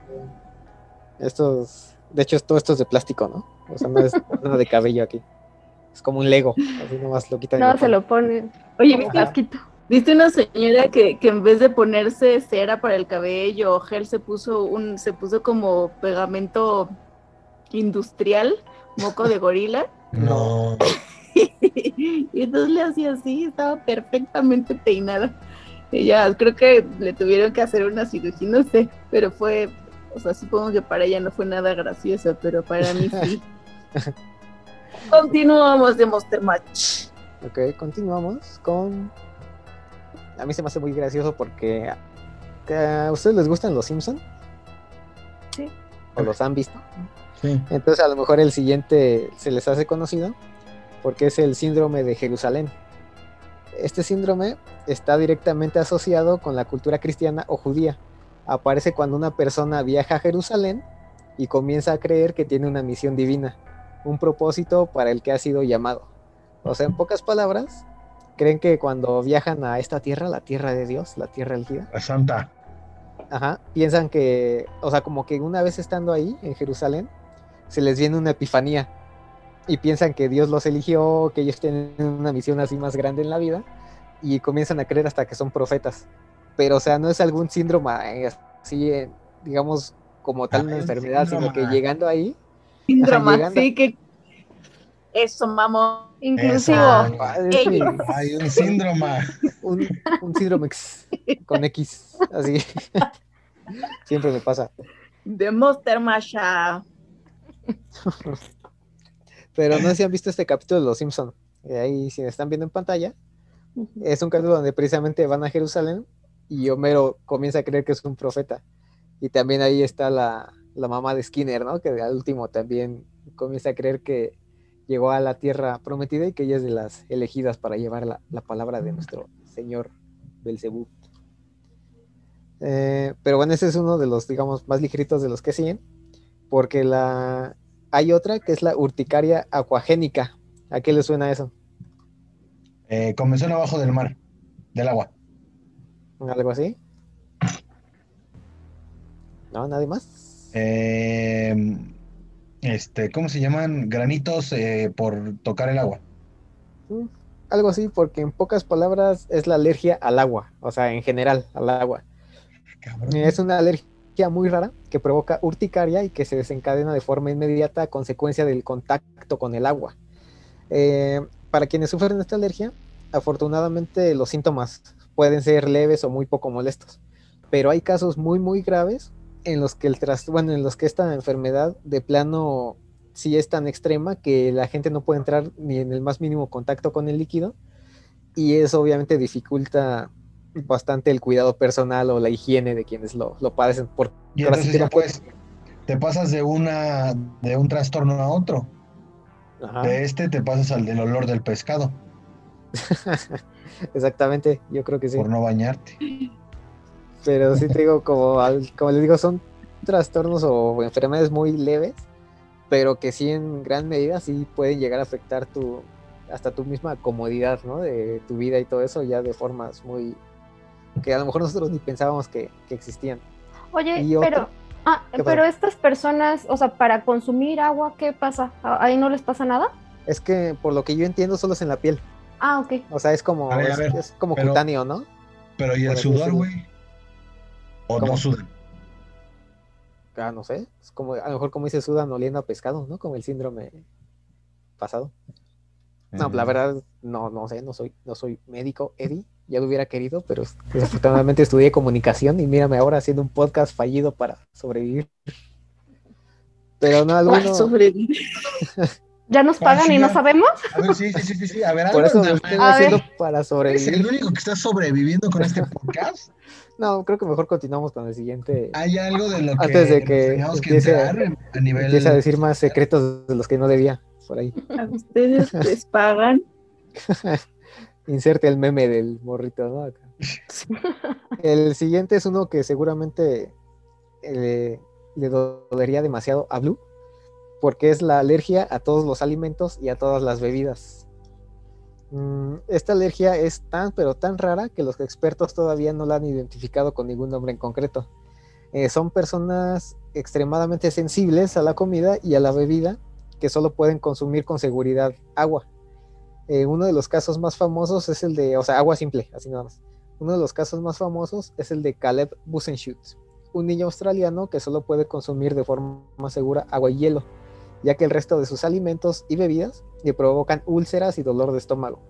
de estos. De hecho, todo esto es de plástico, ¿no? O sea, no es nada de cabello aquí. Es como un Lego. Así nomás lo quitan. No, se lo ponen Oye, ¿viste. Viste una señora que, que en vez de ponerse cera para el cabello o gel se puso un, se puso como pegamento industrial, moco de gorila? No. y entonces le hacía así, estaba perfectamente peinada. Ella, creo que le tuvieron que hacer una cirugía, no sé, pero fue, o sea, supongo que para ella no fue nada gracioso, pero para mí sí. Continuamos de Monster Match. Ok, continuamos con. A mí se me hace muy gracioso porque. que ¿A ustedes les gustan los Simpson? Sí. ¿O los han visto? Sí. Entonces a lo mejor el siguiente se les hace conocido porque es el síndrome de Jerusalén. Este síndrome está directamente asociado con la cultura cristiana o judía. Aparece cuando una persona viaja a Jerusalén y comienza a creer que tiene una misión divina, un propósito para el que ha sido llamado. O sea, en pocas palabras, creen que cuando viajan a esta tierra, la tierra de Dios, la tierra elegida, La santa. Ajá, piensan que, o sea, como que una vez estando ahí en Jerusalén, se les viene una epifanía y piensan que Dios los eligió, que ellos tienen una misión así más grande en la vida y comienzan a creer hasta que son profetas. Pero, o sea, no es algún síndrome eh, así, eh, digamos, como tal una un enfermedad, sino que llegando ahí, Síndrome, llegando. sí que. Eso, mamón. Inclusivo. Hay un síndrome. un, un síndrome con X, así. Siempre me pasa. De Monster Masha. Pero no sé si han visto este capítulo de Los Simpson. Ahí, si me están viendo en pantalla, es un capítulo donde precisamente van a Jerusalén y Homero comienza a creer que es un profeta. Y también ahí está la, la mamá de Skinner, ¿no? Que al último también comienza a creer que llegó a la tierra prometida y que ella es de las elegidas para llevar la, la palabra de nuestro Señor Belcebú. Eh, pero bueno, ese es uno de los, digamos, más ligeritos de los que siguen, porque la, hay otra que es la urticaria acuagénica. ¿A qué le suena eso? Eh, comenzó en abajo del mar, del agua. ¿Algo así? ¿No? ¿Nadie más? Eh, este, ¿cómo se llaman? Granitos eh, por tocar el agua. Algo así, porque en pocas palabras es la alergia al agua, o sea, en general al agua. Cabrón. Es una alergia muy rara que provoca urticaria y que se desencadena de forma inmediata a consecuencia del contacto con el agua. Eh, para quienes sufren esta alergia, afortunadamente los síntomas pueden ser leves o muy poco molestos, pero hay casos muy muy graves en los que el tras- bueno, en los que esta enfermedad de plano sí es tan extrema que la gente no puede entrar ni en el más mínimo contacto con el líquido y eso obviamente dificulta bastante el cuidado personal o la higiene de quienes lo, lo padecen. Por, Y entonces ya pues, te pasas de una, de un trastorno a otro. Ajá, De este te pasas al del olor del pescado, exactamente, yo creo que sí. por no bañarte. Pero sí te digo, como, al- como les digo, son trastornos o enfermedades muy leves, pero que sí en gran medida sí pueden llegar a afectar tu hasta tu misma comodidad, ¿no? De tu vida y todo eso ya de formas muy que a lo mejor nosotros ni pensábamos que, que existían. Oye, pero, ah, ¿Qué pero estas personas, o sea, para consumir agua, ¿qué pasa? ¿A- ¿Ahí no les pasa nada? Es que por lo que yo entiendo solo es en la piel, Ah, ok. o sea, es como A ver, a es, ver, es como pero- cutáneo, ¿no? Pero ¿y el sudor, güey? ¿O ¿Cómo? no sudan? Ah, no sé, es como a lo mejor como dice sudan oliendo a pescado, ¿no? Como el síndrome pasado. No, la Mm. verdad, no, no sé, no soy, no soy médico, Eddie, ya lo hubiera querido, pero desafortunadamente estudié comunicación y mírame ahora haciendo un podcast fallido para sobrevivir. Pero no, Para alguno, sobrevivir. ¿Ya nos Ah, pagan y no sabemos? A ver, sí, sí, sí, sí, sí. A ver, por algo eso haciendo para ¿Eres el sobrevivir. único que está sobreviviendo con este podcast? No, creo que mejor continuamos con el siguiente. ¿Hay algo de lo que, Antes de nos que que empiece- enterar a nivel... Empieza a decir más secretos de los que no debía, por ahí. A ustedes les pagan. Inserte el meme del morrito, ¿no? Acá. El siguiente es uno que seguramente eh, le dolería demasiado a Blue, porque es la alergia a todos los alimentos y a todas las bebidas. Mm, Esta alergia es tan, pero tan rara que los expertos todavía no la han identificado con ningún nombre en concreto. Eh, son personas extremadamente sensibles a la comida y a la bebida que solo pueden consumir con seguridad agua. Eh, uno de los casos más famosos es el de, o sea, agua simple, así nada más. Uno de los casos más famosos es el de Caleb Busenschut, un niño australiano que solo puede consumir de forma segura agua y hielo, ya que el resto de sus alimentos y bebidas le provocan úlceras y dolor de estómago.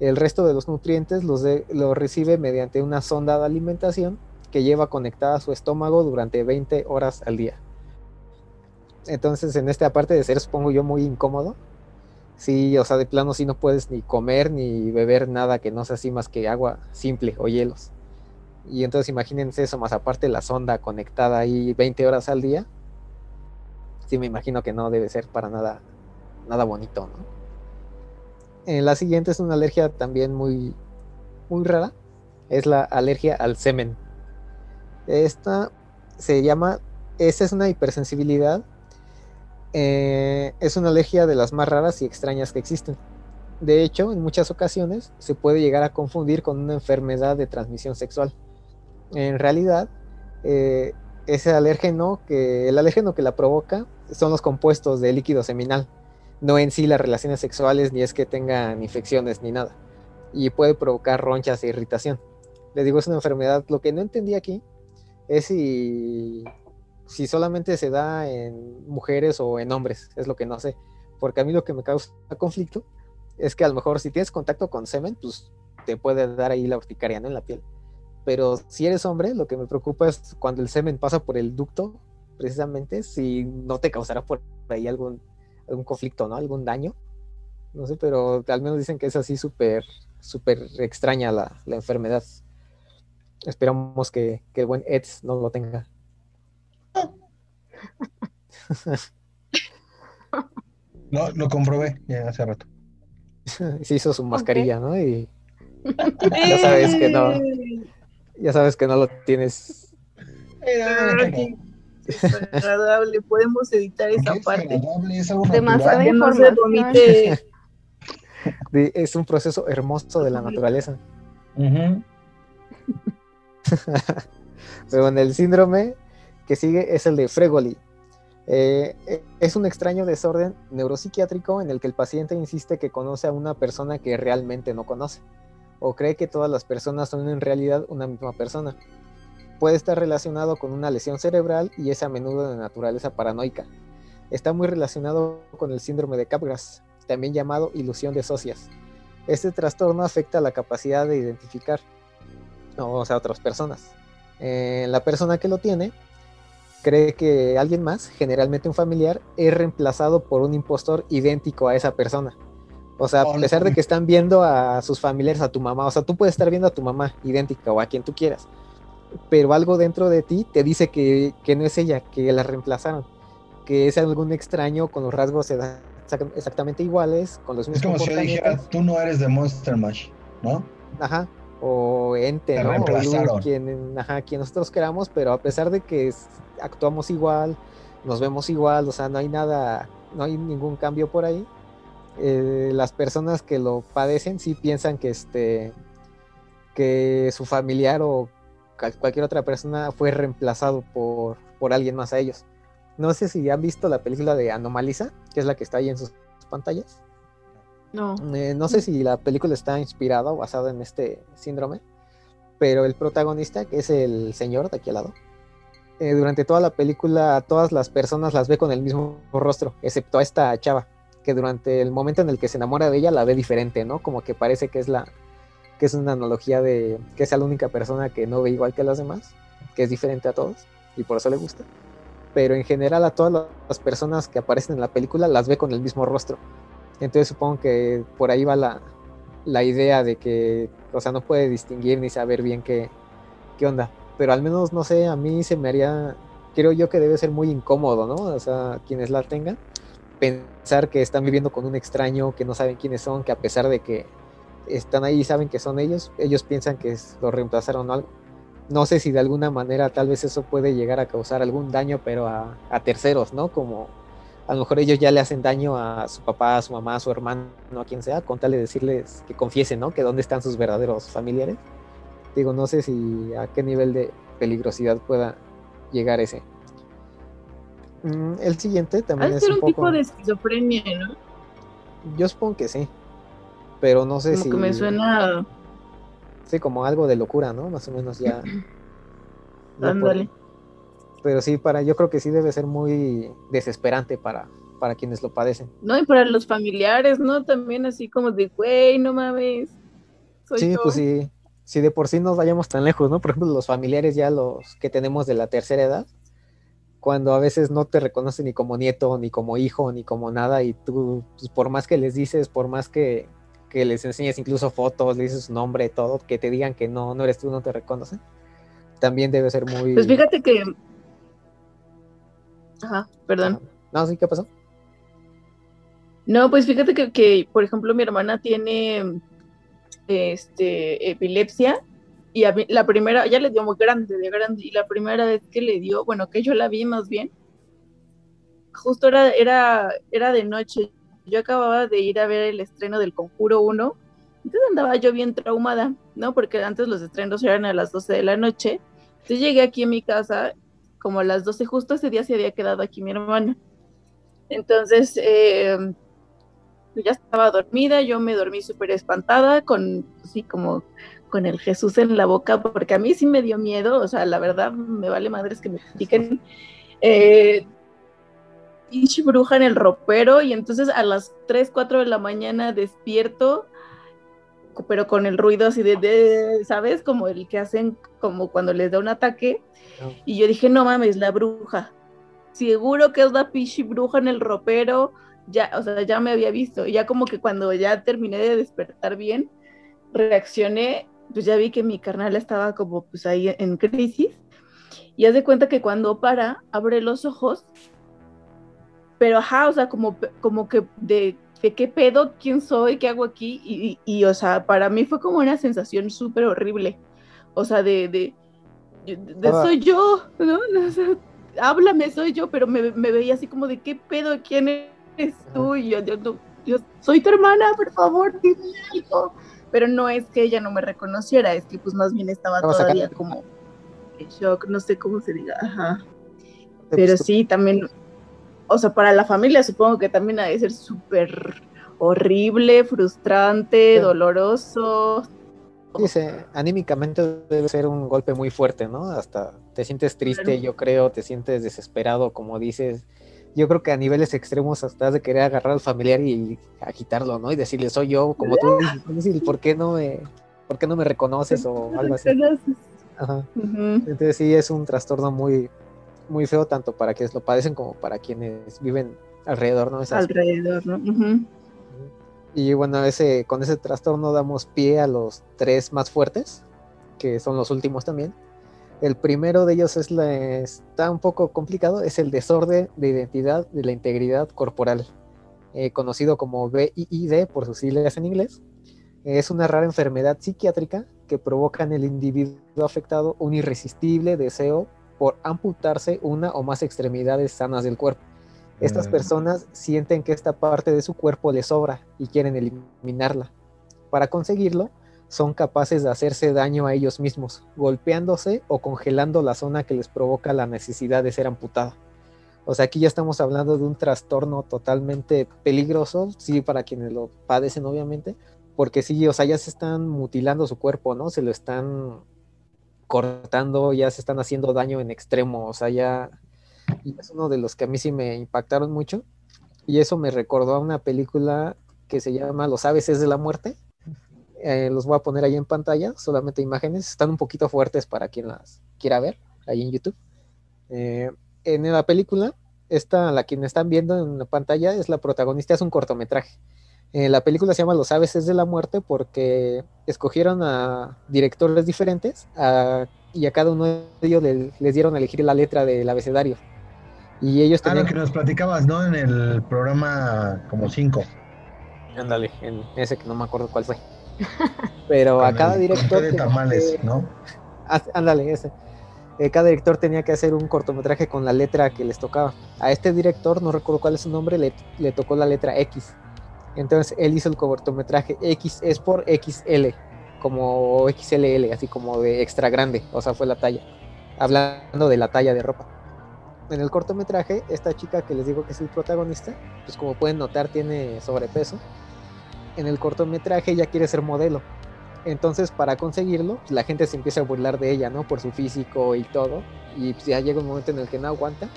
El resto de los nutrientes los, de- recibe mediante una sonda de alimentación que lleva conectada a su estómago durante 20 horas al día. Entonces, en esta parte de ser, supongo yo, muy incómodo. Sí, o sea, de plano sí no puedes ni comer ni beber nada que no sea así más que agua simple o hielos. Y entonces imagínense eso, más aparte la sonda conectada ahí 20 horas al día. Sí, me imagino que no debe ser para nada, nada bonito, ¿no? Eh, la siguiente es una alergia también muy, muy rara. Es la alergia al semen. Esta se llama, esta es una hipersensibilidad eh, es una alergia de las más raras y extrañas que existen. De hecho, en muchas ocasiones se puede llegar a confundir con una enfermedad de transmisión sexual. En realidad, eh, ese alérgeno que el alérgeno que la provoca son los compuestos de líquido seminal, no en sí las relaciones sexuales ni es que tengan infecciones ni nada. Y puede provocar ronchas e irritación. Les digo, es una enfermedad. Lo que no entendí aquí es si si solamente se da en mujeres o en hombres, es lo que no sé. Porque a mí lo que me causa conflicto es que a lo mejor si tienes contacto con semen, pues te puede dar ahí la urticaria en la piel. Pero si eres hombre, lo que me preocupa es cuando el semen pasa por el ducto, precisamente, si no te causará por ahí algún, algún conflicto, ¿no? Algún daño. No sé, pero al menos dicen que es así súper, súper extraña la, la enfermedad. Esperamos que, que el buen Eds no lo tenga. No, lo comprobé ya hace rato. Se hizo su mascarilla, ¿no? Y ya sabes que no, ya sabes que no lo tienes. Desagradable. Podemos editar esa parte. es algo Demasiada natural. Que no se información. vomite. de- Es un proceso hermoso de la naturaleza. Pero en el síndrome que sigue es el de Fregoli. Eh, es un extraño desorden neuropsiquiátrico en el que el paciente insiste que conoce a una persona que realmente no conoce, o cree que todas las personas son en realidad una misma persona. Puede estar relacionado con una lesión cerebral y es a menudo de naturaleza paranoica. Está muy relacionado con el síndrome de Capgras, también llamado ilusión de socias. Este trastorno afecta la capacidad de identificar, o sea, otras personas. Eh, la persona que lo tiene cree que alguien más, generalmente un familiar, es reemplazado por un impostor idéntico a esa persona. O sea, a pesar de que están viendo a sus familiares, a tu mamá, o sea, tú puedes estar viendo a tu mamá idéntica o a quien tú quieras, pero algo dentro de ti te dice que, que no es ella, que la reemplazaron, que es algún extraño con los rasgos exactamente iguales, con los Es mismos como si yo dijera, tú no eres de Monster Mash, ¿no? Ajá, o ente, Te ¿no? O luz, quien, ajá, quien nosotros queramos, pero a pesar de que es- actuamos igual, nos vemos igual, o sea, no hay nada, no hay ningún cambio por ahí. eh, las personas que lo padecen sí piensan que este que su familiar o cualquier otra persona fue reemplazado por, por alguien más a ellos. No sé si han visto la película de Anomalisa, que es la que está ahí en sus pantallas. No. Eh, no sé si la película está inspirada o basada en este síndrome, pero el protagonista, que es el señor de aquí al lado, eh, durante toda la película todas las personas las ve con el mismo rostro, excepto a esta chava, que durante el momento en el que se enamora de ella la ve diferente, ¿no? Como que parece que es la que es una analogía de que es la única persona que no ve igual que las demás, que es diferente a todos y por eso le gusta. Pero en general a todas la- las personas que aparecen en la película las ve con el mismo rostro. Entonces supongo que por ahí va la, la idea de que, o sea, no puede distinguir ni saber bien qué, qué onda. Pero al menos, no sé, a mí se me haría, creo yo que debe ser muy incómodo, ¿no? O sea, quienes la tengan, pensar que están viviendo con un extraño, que no saben quiénes son, que a pesar de que están ahí y saben que son ellos, ellos piensan que lo reemplazaron o algo. No sé si de alguna manera tal vez eso puede llegar a causar algún daño, pero a, a terceros, ¿no? Como a lo mejor ellos ya le hacen daño a su papá, a su mamá, a su hermano, a quien sea, con tal de decirles que confiesen, ¿no? Que dónde están sus verdaderos familiares. Digo, no sé si a qué nivel de peligrosidad pueda llegar ese. Mm, el siguiente también es ser un un tipo poco... de esquizofrenia, ¿no? Yo supongo que sí, pero no sé Como si... que me suena. Sí, como algo de locura, ¿no? Más o menos ya... Ándale. Pero sí, para, yo creo que sí debe ser muy desesperante para, para quienes lo padecen. No, y para los familiares, ¿no? También así como de, güey, no mames. Soy sí, yo. pues sí, si de por sí nos vayamos tan lejos, ¿no? Por ejemplo, los familiares ya los que tenemos de la tercera edad, cuando a veces no te reconocen ni como nieto, ni como hijo, ni como nada, y tú, pues, por más que les dices, por más que, que les enseñes incluso fotos, le dices su nombre, todo, que te digan que no, no eres tú, no te reconocen, también debe ser muy... Pues fíjate que. Ajá, perdón. No, sí, ¿qué pasó? No, pues fíjate que, que, por ejemplo, mi hermana tiene este epilepsia y a mí- la primera, ya le dio muy grande, de grande, y la primera vez que le dio, bueno, que yo la vi más bien, justo era, era, era de noche. Yo acababa de ir a ver el estreno del Conjuro 1, entonces andaba yo bien traumada, ¿no? Porque antes los estrenos eran a las 12 de la noche. Entonces llegué aquí a mi casa como a las 12, justo ese día se había quedado aquí mi hermana. Entonces, eh, ya estaba dormida, yo me dormí súper espantada, con, así como con el Jesús en la boca, porque a mí sí me dio miedo, o sea, la verdad me vale madres que me critiquen. Eh, pinche bruja en el ropero, y entonces a las 3, 4 de la mañana despierto, pero con el ruido así de, de, ¿sabes? Como el que hacen como cuando les da un ataque. No. Y yo dije, no mames, la bruja. Seguro que es la pinche bruja en el ropero. Ya, o sea, ya me había visto. Y ya como que cuando ya terminé de despertar bien, reaccioné, pues ya vi que mi carnal estaba como pues ahí en crisis. Y haz de cuenta que cuando para, abre los ojos. Pero ajá, o sea, como, como que de, de qué pedo, quién soy, qué hago aquí. Y, y, y, o sea, para mí fue como una sensación súper horrible. O sea, de, de, de, Ah. soy yo, ¿no? O sea, háblame, soy yo, pero me, me veía así como de qué pedo, quién eres tú. Y yo, yo, no- yo soy tu hermana, por favor, dime algo. Pero no es que ella no me reconociera, es que pues más bien estaba todavía como en shock, no sé cómo se diga, ajá. Pero sí, también, o sea, para la familia supongo que también ha de ser súper horrible, frustrante, Sí. doloroso. Dice, anímicamente debe ser un golpe muy fuerte, ¿no? Hasta te sientes triste, yo creo, te sientes desesperado, como dices. Yo creo que a niveles extremos hasta has de querer agarrar al familiar y agitarlo, ¿no? Y decirle, soy yo, como tú dices, "Es decir, ¿por qué no me, por qué no me reconoces o algo así? Ajá. Entonces sí es un trastorno muy, muy feo tanto para quienes lo padecen como para quienes viven alrededor, ¿no? Esas- Alrededor, ¿no? Ujú. Y bueno, ese, con ese trastorno damos pie a los tres más fuertes, que son los últimos también. El primero de ellos es la, está un poco complicado, es el desorden de identidad de la integridad corporal, eh, conocido como BIID por sus siglas en inglés. Es una rara enfermedad psiquiátrica que provoca en el individuo afectado un irresistible deseo por amputarse una o más extremidades sanas del cuerpo. Estas Mm. personas sienten que esta parte de su cuerpo les sobra y quieren eliminarla. Para conseguirlo, son capaces de hacerse daño a ellos mismos, golpeándose o congelando la zona que les provoca la necesidad de ser amputada. O sea, aquí ya estamos hablando de un trastorno totalmente peligroso, sí, para quienes lo padecen, obviamente, porque sí, o sea, ya se están mutilando su cuerpo, ¿no? Se lo están cortando, ya se están haciendo daño en extremo, o sea, ya es uno de los que a mí sí me impactaron mucho. Y eso me recordó a una película que se llama Los ABCs de la muerte. Eh, los voy a poner ahí en pantalla, solamente imágenes. Están un poquito fuertes para quien las quiera ver, ahí en YouTube. Eh, en la película, esta, la quien están viendo en la pantalla, es la protagonista, es un cortometraje. Eh, la película se llama Los ABCs de la muerte porque escogieron a directores diferentes a- y a cada uno de ellos le- les dieron a elegir la letra del abecedario. Y ellos Ah, lo tenían que nos platicabas, ¿no? En el programa como 5. Ándale, en ese que no me acuerdo cuál fue. Pero a cada director. de tamales, que- ¿no? Ah, Ándale, ese. Eh, cada director tenía que hacer un cortometraje con la letra que les tocaba. A este director, no recuerdo cuál es su nombre, le, le tocó la letra X. Entonces él hizo el cortometraje X es por XL, como XLL, así como de extra grande, o sea, fue la talla. Hablando de la talla de ropa. En el cortometraje, esta chica que les digo que es el protagonista, pues como pueden notar tiene sobrepeso. En el cortometraje ella quiere ser modelo. Entonces, para conseguirlo, pues, la gente se empieza a burlar de ella, ¿no? Por su físico y todo. Y pues, ya llega un momento en el que no aguanta.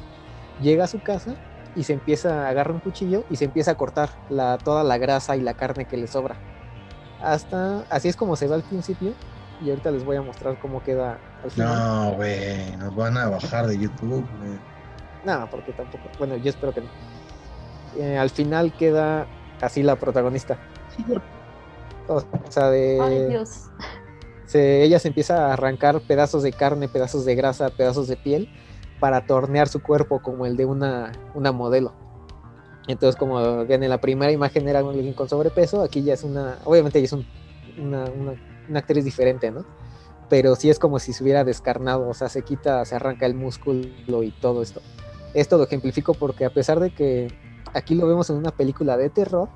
Llega a su casa y se empieza a agarrar un cuchillo y se empieza a cortar la, toda la grasa y la carne que le sobra. Hasta así es como se ve al principio. Y ahorita les voy a mostrar cómo queda al final. No, güey, nos van a bajar de YouTube, güey. No, porque tampoco. Bueno, yo espero que no. Eh, al final queda así la protagonista. O sea, de. Ay, Dios. se- ella se empieza a arrancar pedazos de carne, pedazos de grasa, pedazos de piel para tornear su cuerpo como el de una, una modelo. Entonces, como ven en la primera imagen era alguien con sobrepeso, aquí ya es una, obviamente ella es un- una, una- una actriz diferente, ¿no? Pero sí es como si se hubiera descarnado, o sea, se quita, se arranca el músculo y todo esto. Esto lo ejemplifico porque a pesar de que aquí lo vemos en una película de terror,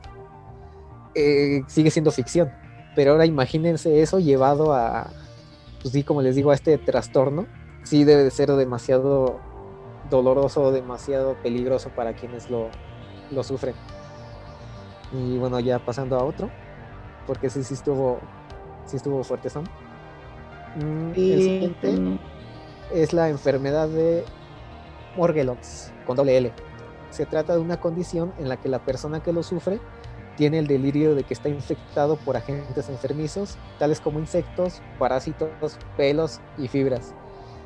eh, sigue siendo ficción. Pero ahora imagínense eso llevado a, pues sí, como les digo, a este trastorno. Sí debe de ser demasiado doloroso, demasiado peligroso para quienes lo, lo sufren. Y bueno, ya pasando a otro, porque sí, sí estuvo, sí estuvo fuerte, son. Mm, el siguiente es la enfermedad de Morgellons, con doble L. Se trata de una condición en la que la persona que lo sufre tiene el delirio de que está infectado por agentes enfermizos, tales como insectos, parásitos, pelos y fibras.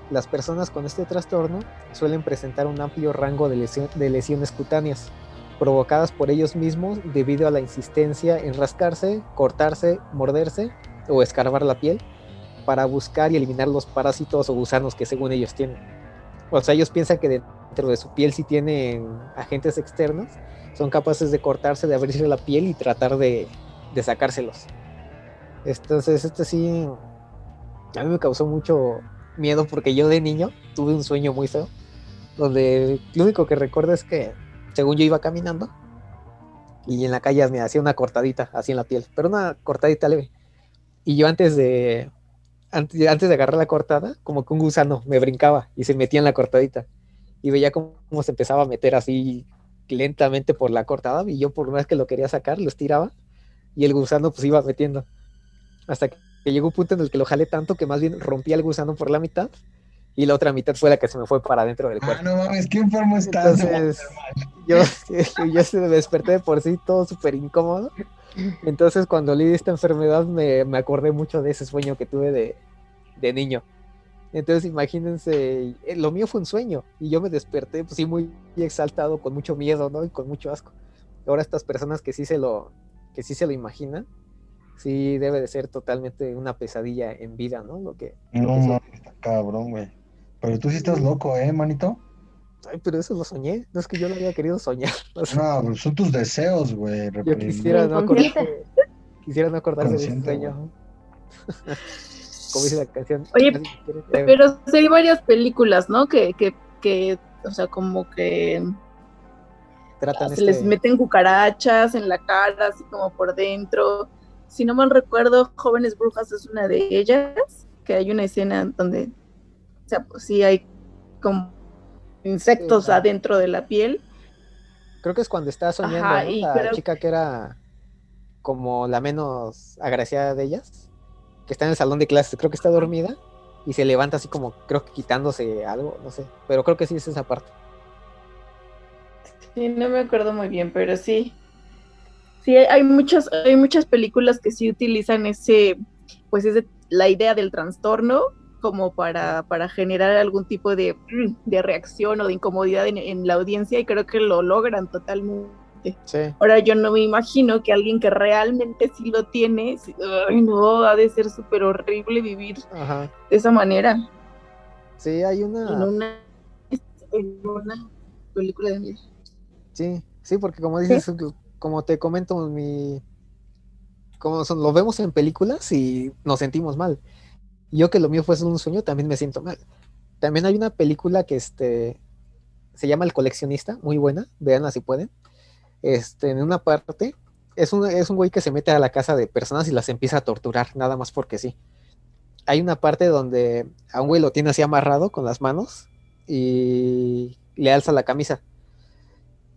Las personas con este trastorno suelen presentar un amplio rango de, lesio- de lesiones cutáneas, provocadas por ellos mismos debido a la insistencia en rascarse, cortarse, morderse o escarbar la piel para buscar y eliminar los parásitos o gusanos que según ellos tienen. O sea, ellos piensan que dentro de su piel sí tienen agentes externos, son capaces de cortarse, de abrirse la piel y tratar de, de sacárselos. Entonces, este sí, a mí me causó mucho miedo porque yo de niño tuve un sueño muy feo, donde lo único que recuerdo es que, según yo iba caminando, y en la calle me hacía una cortadita así en la piel, pero una cortadita leve. Y yo antes de, antes, antes de agarrar la cortada, como que un gusano me brincaba y se metía en la cortadita. Y veía cómo, cómo se empezaba a meter así lentamente por la cortada. Y yo por una vez que lo quería sacar, lo estiraba. Y el gusano pues iba metiendo. Hasta que llegó un punto en el que lo jalé tanto que más bien rompía el gusano por la mitad. Y la otra mitad fue la que se me fue para adentro del Ah, cuerpo. no mames, ¿qué enfermo estás? Entonces, yo, yo se me desperté de por sí todo súper incómodo. Entonces, cuando leí esta enfermedad, me, me acordé mucho de ese sueño que tuve de, de niño. Entonces, imagínense, eh, lo mío fue un sueño y yo me desperté, pues sí, muy exaltado, con mucho miedo, ¿no? Y con mucho asco. Ahora, estas personas que sí se lo, que sí se lo imaginan, sí debe de ser totalmente una pesadilla en vida, ¿no? Lo que, lo No que está cabrón, güey. Pero tú sí estás loco, ¿eh, manito? Ay, pero eso lo soñé, no es que yo lo había querido soñar. o sea, No, son tus deseos, güey. Yo quisiera no acordarme, quisiera no acordarme de ese sueño. como dice la canción. Oye, Pero sí hay varias películas, ¿no? Que, que, que o sea, como que tratan se este- les meten cucarachas en la cara, así como por dentro. Si no mal recuerdo, Jóvenes Brujas es una de ellas, que hay una escena donde, o sea, pues sí hay como insectos Sí, adentro de la piel. Creo que es cuando está soñando, Ajá, ¿no? y La creo- chica que era como la menos agraciada de ellas, que está en el salón de clases, creo que está dormida y se levanta así como, creo que quitándose algo, no sé, pero creo que sí es esa parte. Sí, no me acuerdo muy bien, pero sí. Sí, hay, muchas, hay muchas películas que sí utilizan ese, pues ese, la idea del trastorno como para, para generar algún tipo de, mm, de reacción o de incomodidad en, en la audiencia y creo que lo logran totalmente. Sí, Ahora yo no me imagino que alguien que realmente sí lo tiene, sí, ay no, ha de ser súper horrible vivir ajá. de esa manera Sí, hay en una... en una película de miedo. Sí, sí, porque como dices, como te comento, mi... Como son, lo vemos en películas y nos sentimos mal. Yo que lo mío fue un sueño, también me siento mal. También hay una película que este, se llama El coleccionista, muy buena, veanla si pueden. Este, en una parte, es un, es un güey que se mete a la casa de personas y las empieza a torturar, nada más porque sí. Hay una parte donde a un güey lo tiene así amarrado con las manos y le alza la camisa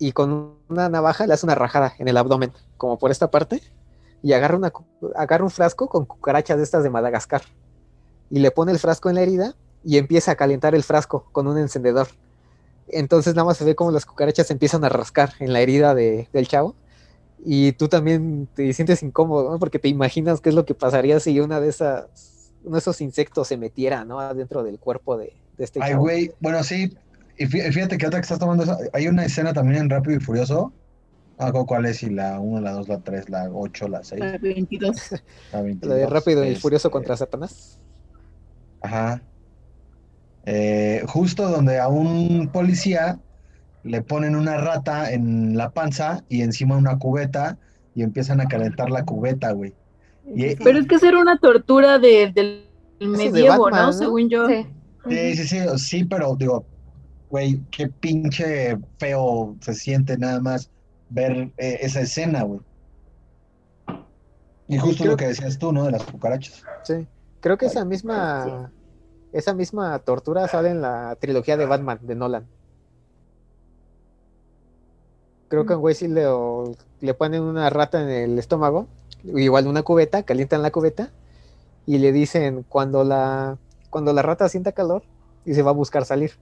y con una navaja le hace una rajada en el abdomen, como por esta parte, y agarra, una, agarra un frasco con cucarachas de estas de Madagascar, y le pone el frasco en la herida y empieza a calentar el frasco con un encendedor. Entonces nada más se ve como las cucarachas empiezan a rascar en la herida de- del chavo, y tú también te sientes incómodo, ¿no? porque te imaginas qué es lo que pasaría si una de esas, uno de esos insectos se metiera, ¿no? Adentro del cuerpo de, de este Ay, chavo. güey, bueno, sí. Y fí- fíjate que otra que estás tomando, esa- hay una escena también en Rápido y Furioso. Cuál es, si la 1, la 2, la 3, la 8, la 6, Ah, 22. la 22. Lo de Rápido y Furioso este, contra Satanás. Ajá. Eh, justo donde a un policía le ponen una rata en la panza y encima una cubeta y empiezan a calentar la cubeta, güey. Y- Pero es que esa era una tortura de, del de medievo, Batman, ¿no? ¿no? Según yo. Sí. Sí, sí, sí, sí, pero digo, güey, qué pinche feo se siente nada más ver eh, esa escena, güey. Y justo creo- lo que decías tú, ¿no? De las cucarachas. Sí, creo que esa misma, esa misma tortura sale en la trilogía de Batman de Nolan. Creo que a un güey sí le, o- le ponen una rata en el estómago, igual una cubeta, calientan la cubeta y le dicen cuando la, cuando la rata sienta calor y se va a buscar salir.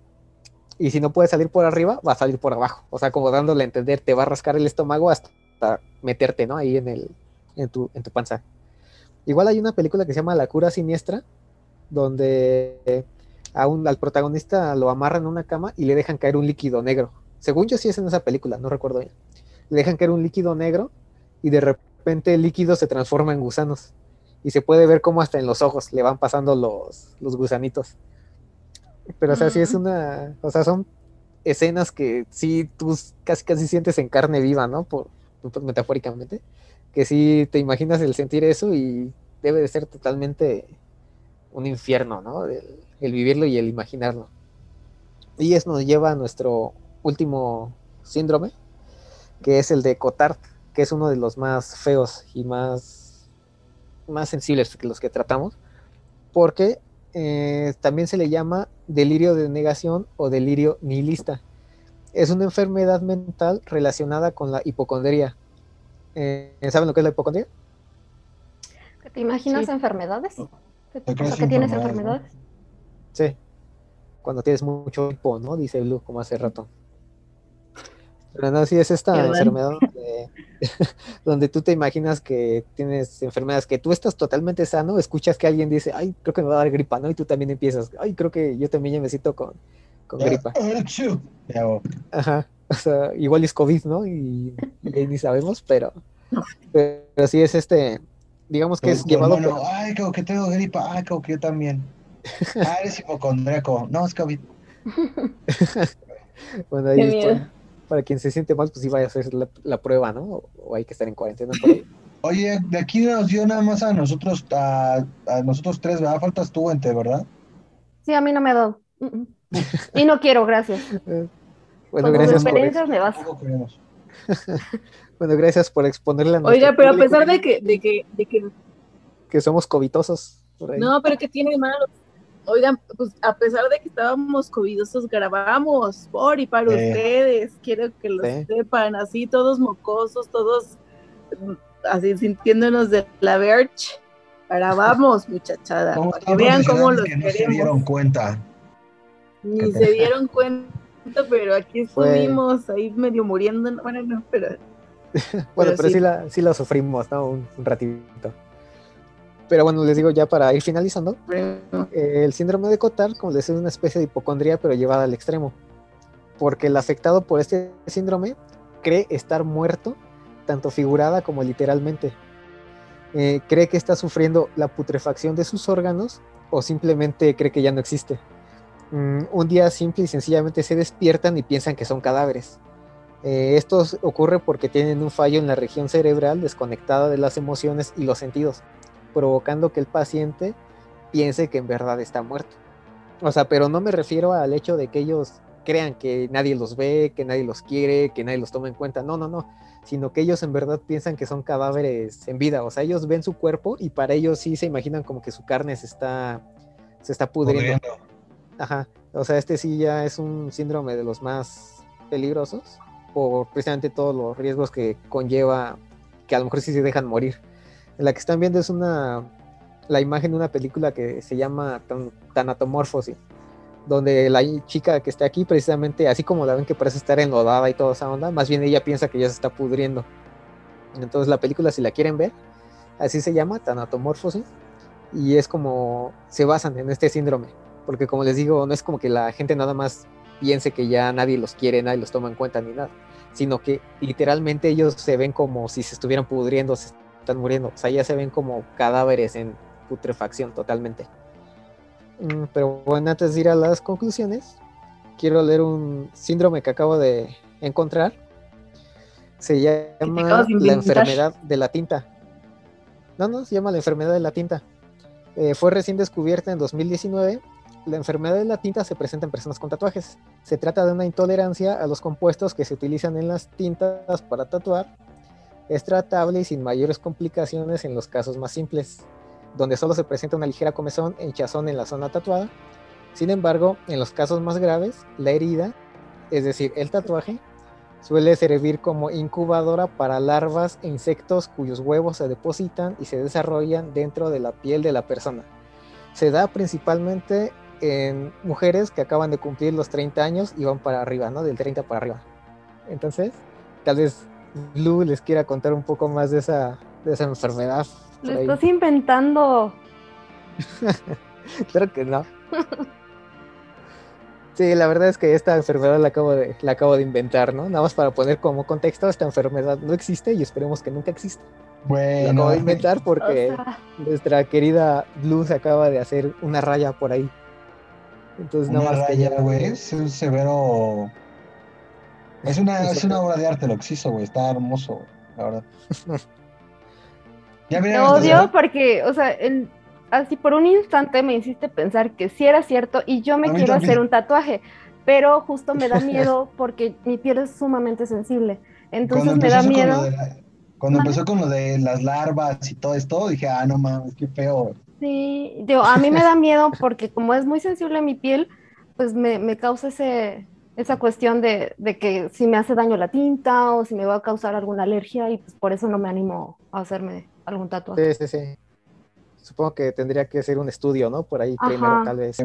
Y si no puede salir por arriba, va a salir por abajo. O sea, como dándole a entender, te va a rascar el estómago hasta meterte, ¿no? Ahí en el, en tu, en tu panza. Igual hay una película que se llama La cura siniestra, donde a un- al protagonista lo amarran en una cama y le dejan caer un líquido negro. Según yo sí es en esa película, no recuerdo bien. Le dejan caer un líquido negro y de repente el líquido se transforma en gusanos. Y se puede ver cómo hasta en los ojos le van pasando los, los gusanitos. Pero o sea, sí es una... O sea, son escenas que sí tú casi casi sientes en carne viva, ¿no? Por, por- metafóricamente. Que sí te imaginas el sentir eso y debe de ser totalmente un infierno, ¿no? El, el vivirlo y el imaginarlo. Y eso nos lleva a nuestro último síndrome, que es el de Cotard, que es uno de los más feos y más, más sensibles que los que tratamos, porque eh, también se le llama delirio de negación o delirio nihilista. Es una enfermedad mental relacionada con la hipocondría. Eh, ¿Saben lo que es la hipocondría? ¿Que ¿Te imaginas Sí. enfermedades? ¿Que, Yo creo o sea, que tienes enfermedades. Sí. Cuando tienes mucho hipo, ¿no? Dice Blue, como hace rato. Pero no, sí es esta enfermedad donde, donde tú te imaginas que tienes enfermedades, que tú estás totalmente sano, escuchas que alguien dice, ay, creo que me va a dar gripa, ¿no? Y tú también empiezas, ay, creo que yo también ya me siento con, con gripa. Achú. Ya, oh. Ajá. O sea, igual es COVID, ¿no? Y, y ahí ni sabemos, pero, pero, sí es este, digamos que es llevado hermano, por... Ay, como que tengo gripa. Ay, como que yo también. Ah, eres hipocondríaco. No, es COVID. Bueno, ahí Qué es miedo. Para, quien se siente mal, pues sí vaya a hacer la, la prueba, ¿no? O, hay que estar en cuarentena por ahí. Oye, de aquí nos dio nada más a nosotros, a, a nosotros tres, ¿verdad? Faltas tú, Ente, ¿verdad? Sí, a mí no me ha dado. Y no quiero, gracias. Bueno, Con gracias por, me vas. Bueno, gracias por exponerle a Oiga, pero a pesar de que, de que, de que que somos covitosos. por ahí. No, pero que tiene malo. Oigan, pues a pesar de que estábamos covidosos, grabamos por y para Sí. ustedes. Quiero que lo sepan, así todos mocosos, todos mm, así sintiéndonos de la verge. Grabamos, muchachada. Como para que vean cómo los que no se queremos. dieron cuenta. Ni se dieron cuenta, pero aquí Fue- estuvimos ahí medio muriendo. Bueno, no, pero Bueno, Pero pero sí. sí, la, sí la sufrimos, ¿no? Un, un ratito. Pero bueno, les digo ya para ir finalizando, eh, el síndrome de Cotard, como les decía, es una especie de hipocondría, pero llevada al extremo. Porque el afectado por este síndrome cree estar muerto, tanto figurada como literalmente. Eh, cree que está sufriendo la putrefacción de sus órganos o simplemente cree que ya no existe. Mm, un día simple y sencillamente se despiertan y piensan que son cadáveres. Eh, esto ocurre porque tienen un fallo en la región cerebral desconectada de las emociones y los sentidos, provocando que el paciente piense que en verdad está muerto. O sea, pero no me refiero al hecho de que ellos crean que nadie los ve, que nadie los quiere, que nadie los toma en cuenta. No, no, no. Sino que ellos en verdad piensan que son cadáveres en vida. O sea, ellos ven su cuerpo y para ellos sí se imaginan como que su carne se está, se está pudriendo. Pudriendo. Ajá. O sea, este sí ya es un síndrome de los más peligrosos por precisamente todos los riesgos que conlleva que a lo mejor sí se dejan morir. La que están viendo es una la imagen de una película que se llama Tan- donde la chica que está aquí precisamente, así como la ven que parece estar enlodada y toda esa onda, más bien ella piensa que ya se está pudriendo. Entonces la película, si la quieren ver, así se llama, Tanatomorphosis, y es como se basan en este síndrome, porque como les digo, no es como que la gente nada más piense que ya nadie los quiere, nadie los toma en cuenta ni nada, sino que literalmente ellos se ven como si se estuvieran pudriendo, están muriendo, o sea, ya se ven como cadáveres en putrefacción totalmente. Mm, Pero bueno, antes de ir a las conclusiones, quiero leer un síndrome que acabo de encontrar. Se llama la enfermedad de la tinta. No, no, se llama la enfermedad de la tinta. Eh, fue recién descubierta en 2019. La enfermedad de la tinta se presenta en personas con tatuajes. Se trata de una intolerancia a los compuestos que se utilizan en las tintas para tatuar. Es tratable y sin mayores complicaciones en los casos más simples, donde solo se presenta una ligera comezón e hinchazón en la zona tatuada. Sin embargo, en los casos más graves, la herida, es decir, el tatuaje, suele servir como incubadora para larvas e insectos cuyos huevos se depositan y se desarrollan dentro de la piel de la persona. Se da principalmente en mujeres que acaban de cumplir los 30 años y van para arriba, ¿no? Del 30 para arriba. Entonces, tal vez Lu les quiera contar un poco más de esa, de esa enfermedad. Lo ahí. estás inventando. Claro que no. Sí, la verdad es que esta enfermedad la acabo de, la acabo de inventar, ¿no? Nada más para poner como contexto, esta enfermedad no existe y esperemos que nunca exista. La Bueno, acabo de inventar porque O sea, nuestra querida Luz acaba de hacer una raya por ahí. Entonces una nada más raya, güey, es un severo... Es una, es una obra de arte lo que güey, está hermoso, güey, la verdad. Ya Te odio porque, o sea, el- así por un instante me hiciste pensar que sí era cierto y yo me quiero también. hacer un tatuaje, pero justo me da miedo porque mi piel es sumamente sensible. Entonces me da miedo. la- cuando empezó con lo de las larvas y todo esto, dije, ah, no mames, qué feo. güey. Sí, digo, a mí me da miedo porque como es muy sensible mi piel, pues me, me causa ese, esa cuestión de, de que si me hace daño la tinta o si me va a causar alguna alergia y pues por eso no me animo a hacerme algún tatuaje. Sí, sí, sí. Supongo que tendría que hacer un estudio, ¿no? Por ahí Ajá. primero, tal vez.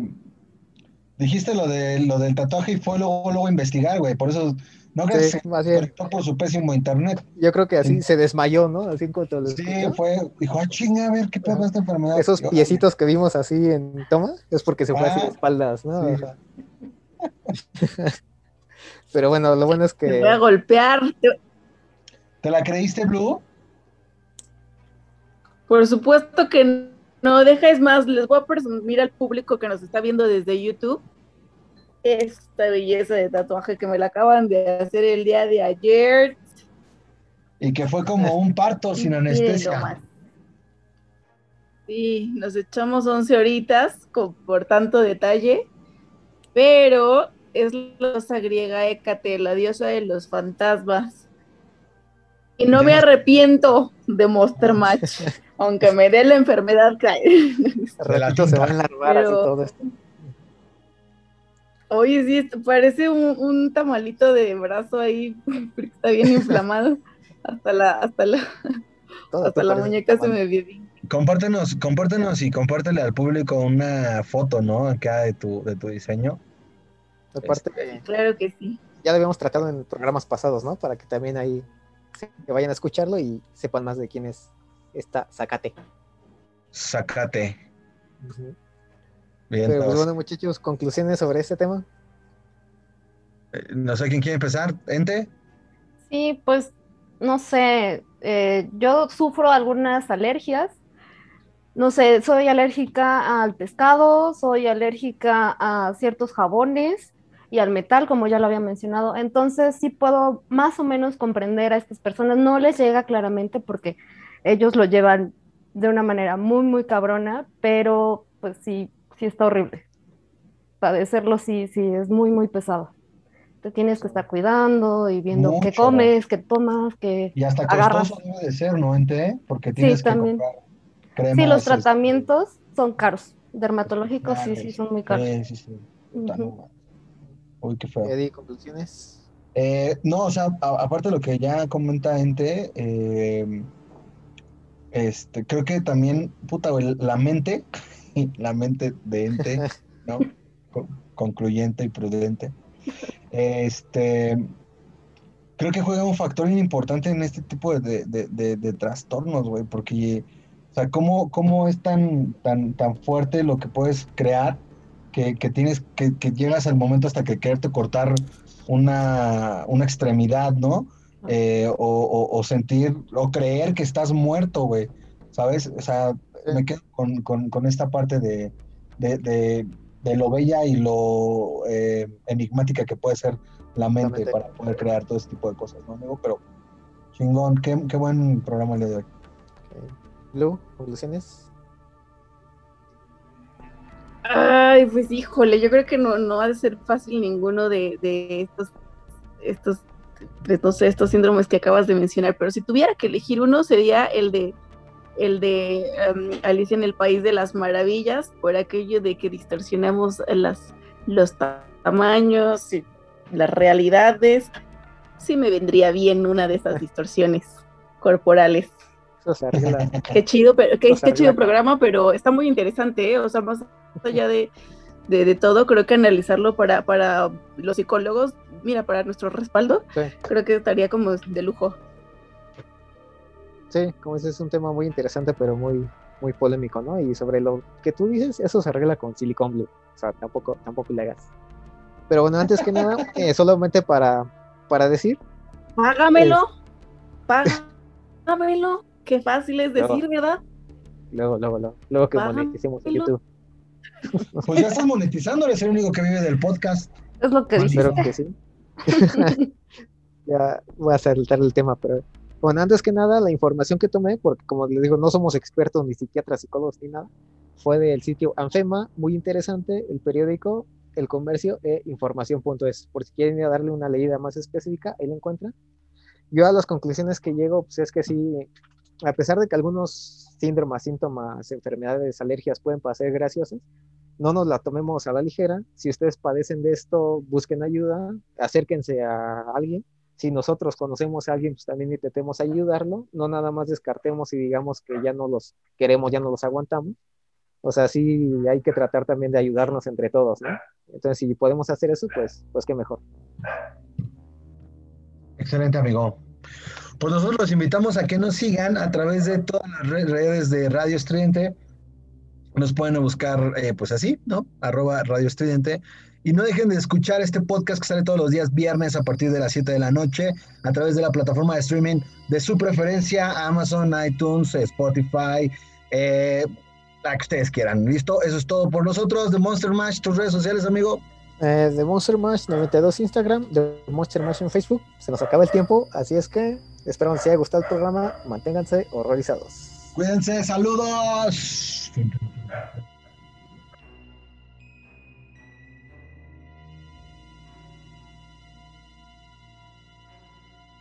Dijiste lo, de, lo del tatuaje y fue luego, luego investigar, güey, por eso no crees Sí, que más se conectó por su pésimo internet. Yo creo que así Sí. se desmayó, ¿no? Así en cuanto lo Sí, fue, dijo, ah, chinga, a ver, qué pedo Ajá. esta enfermedad. Esos órale. piecitos que vimos así en toma es porque se fue así Ah, de espaldas, ¿no? sí. Pero bueno, lo bueno es Te que voy a golpear. Te- ¿Te la creíste, Blue? Por supuesto que no, deja es más, les voy a presumir al público que nos está viendo desde YouTube esta belleza de tatuaje que me la acaban de hacer el día de ayer. Y que fue como un parto sin anestesia. Sí, nos echamos 11 horitas con- por tanto detalle, pero es la diosa griega Hécate, la diosa de los fantasmas. Y no me arrepiento de Monster Match, aunque me dé la enfermedad ratito se tinta. van las varas y Pero- todo esto. Oye, sí, parece un, un tamalito de brazo ahí, porque está bien inflamado. Hasta la, hasta la, todo hasta la muñeca se me vio bien. Compártenos, compártenos y compártele al público una foto, ¿no? Acá de tu, de tu diseño. Aparte, Este, Claro que sí. ya lo habíamos tratado en programas pasados, ¿no? Para que también ahí se que vayan a escucharlo y sepan más de quién es esta Zacate. Sacate. Ujú. Bien, Pero pues bueno, muchachos, conclusiones sobre este tema. Eh, No sé quién quiere empezar. ¿Ente? Sí, pues no sé, eh, yo sufro algunas alergias. No sé, soy alérgica al pescado, soy alérgica a ciertos jabones y al metal, como ya lo había mencionado. Entonces sí puedo más o menos comprender a estas personas. No les llega claramente porque ellos lo llevan de una manera muy, muy cabrona, pero pues sí, sí está horrible. Padecerlo sí, sí es muy, muy pesado. Te tienes que estar cuidando y viendo qué comes, qué tomas, qué Y hasta agarras. costoso debe de ser, ¿no? Porque tienes que también. comprar Sí, los este, tratamientos son caros. Dermatológicos sí, sí, son muy caros. Sí, sí, sí. Uy, qué feo. Eddie, conclusiones. Eh, no, o sea, a- aparte de lo que ya comenta Ente, eh, este, creo que también, puta, güey, la mente, la mente de Ente, ¿no? Con- concluyente y prudente. Este, creo que juega un factor importante en este tipo de, de- de- de trastornos, güey, porque, o sea, cómo, cómo es tan, tan, tan fuerte lo que puedes crear que, que tienes, que, que llegas al momento hasta que quererte cortar una, una extremidad, ¿no? Eh, o, o- o sentir, o creer que estás muerto, güey, ¿sabes? O sea, me quedo con, con- con esta parte de, de, de- de lo bella y lo eh, enigmática que puede ser la mente para poder crear todo ese tipo de cosas, ¿no, amigo? Pero chingón, qué, qué buen programa hoy. Ok. Blue, conclusiones. Ay, pues híjole, yo creo que no, no ha de ser fácil ninguno de, de estos, estos, sé, estos síndromes que acabas de mencionar, pero si tuviera que elegir uno sería el de el de em, Alicia en el País de las Maravillas, por aquello de que distorsionamos las, los ta- tamaños y las realidades. Sí me vendría bien una de esas distorsiones corporales. Eso se arregla. Qué chido, pero qué, qué chido programa, pero está muy interesante, ¿eh? O sea, más allá de, de, de todo, creo que analizarlo para, para los psicólogos, mira, para nuestro respaldo, Sí. creo que estaría como de lujo. Sí, como dices, es un tema muy interesante, pero muy, muy polémico, ¿no? Y sobre lo que tú dices, eso se arregla con Silicon Blue. O sea, tampoco, tampoco le hagas. Pero bueno, antes que nada, eh, solamente para, para decir, Págamelo, págamelo, qué fácil es decir, ¿verdad? luego, luego, luego, luego que moneticemos en YouTube. Pues ya estás monetizando, eres el único que vive del podcast. Es lo que Pues dices. Espero que sí. ya voy a saltar el tema, pero bueno, antes que nada, la información que tomé, porque como les digo, no somos expertos ni psiquiatras, psicólogos ni nada, fue del sitio Anfema, muy interesante, el periódico, el comercio e información.es. Por si quieren ir a darle una leída más específica, ahí la encuentran. Yo a las conclusiones que llego, pues es que sí, a pesar de que algunos síndromes, síntomas, enfermedades, alergias pueden parecer graciosas, no nos la tomemos a la ligera. Si ustedes padecen de esto, busquen ayuda, acérquense a alguien. Si nosotros conocemos a alguien, pues también intentemos ayudarlo. No nada más descartemos y digamos que ya no los queremos, ya no los aguantamos. O sea, sí hay que tratar también de ayudarnos entre todos, ¿no? Entonces, si podemos hacer eso, pues, pues qué mejor. Excelente, amigo. Pues nosotros los invitamos a que nos sigan a través de todas las re- redes de Radio Estridente. Nos pueden buscar, eh, pues así, ¿no? Arroba Radio Estridente. Y no dejen de escuchar este podcast que sale todos los días viernes a partir de las 7 de la noche a través de la plataforma de streaming de su preferencia, Amazon, iTunes, Spotify, eh, la que ustedes quieran. ¿Listo? Eso es todo por nosotros. De Monster Mash, tus redes sociales, amigo. Eh, de Monster Mash 92 Instagram, de Monster Mash en Facebook. Se nos acaba el tiempo, así es que Espero les haya gustado el programa. Manténganse horrorizados. Cuídense, saludos.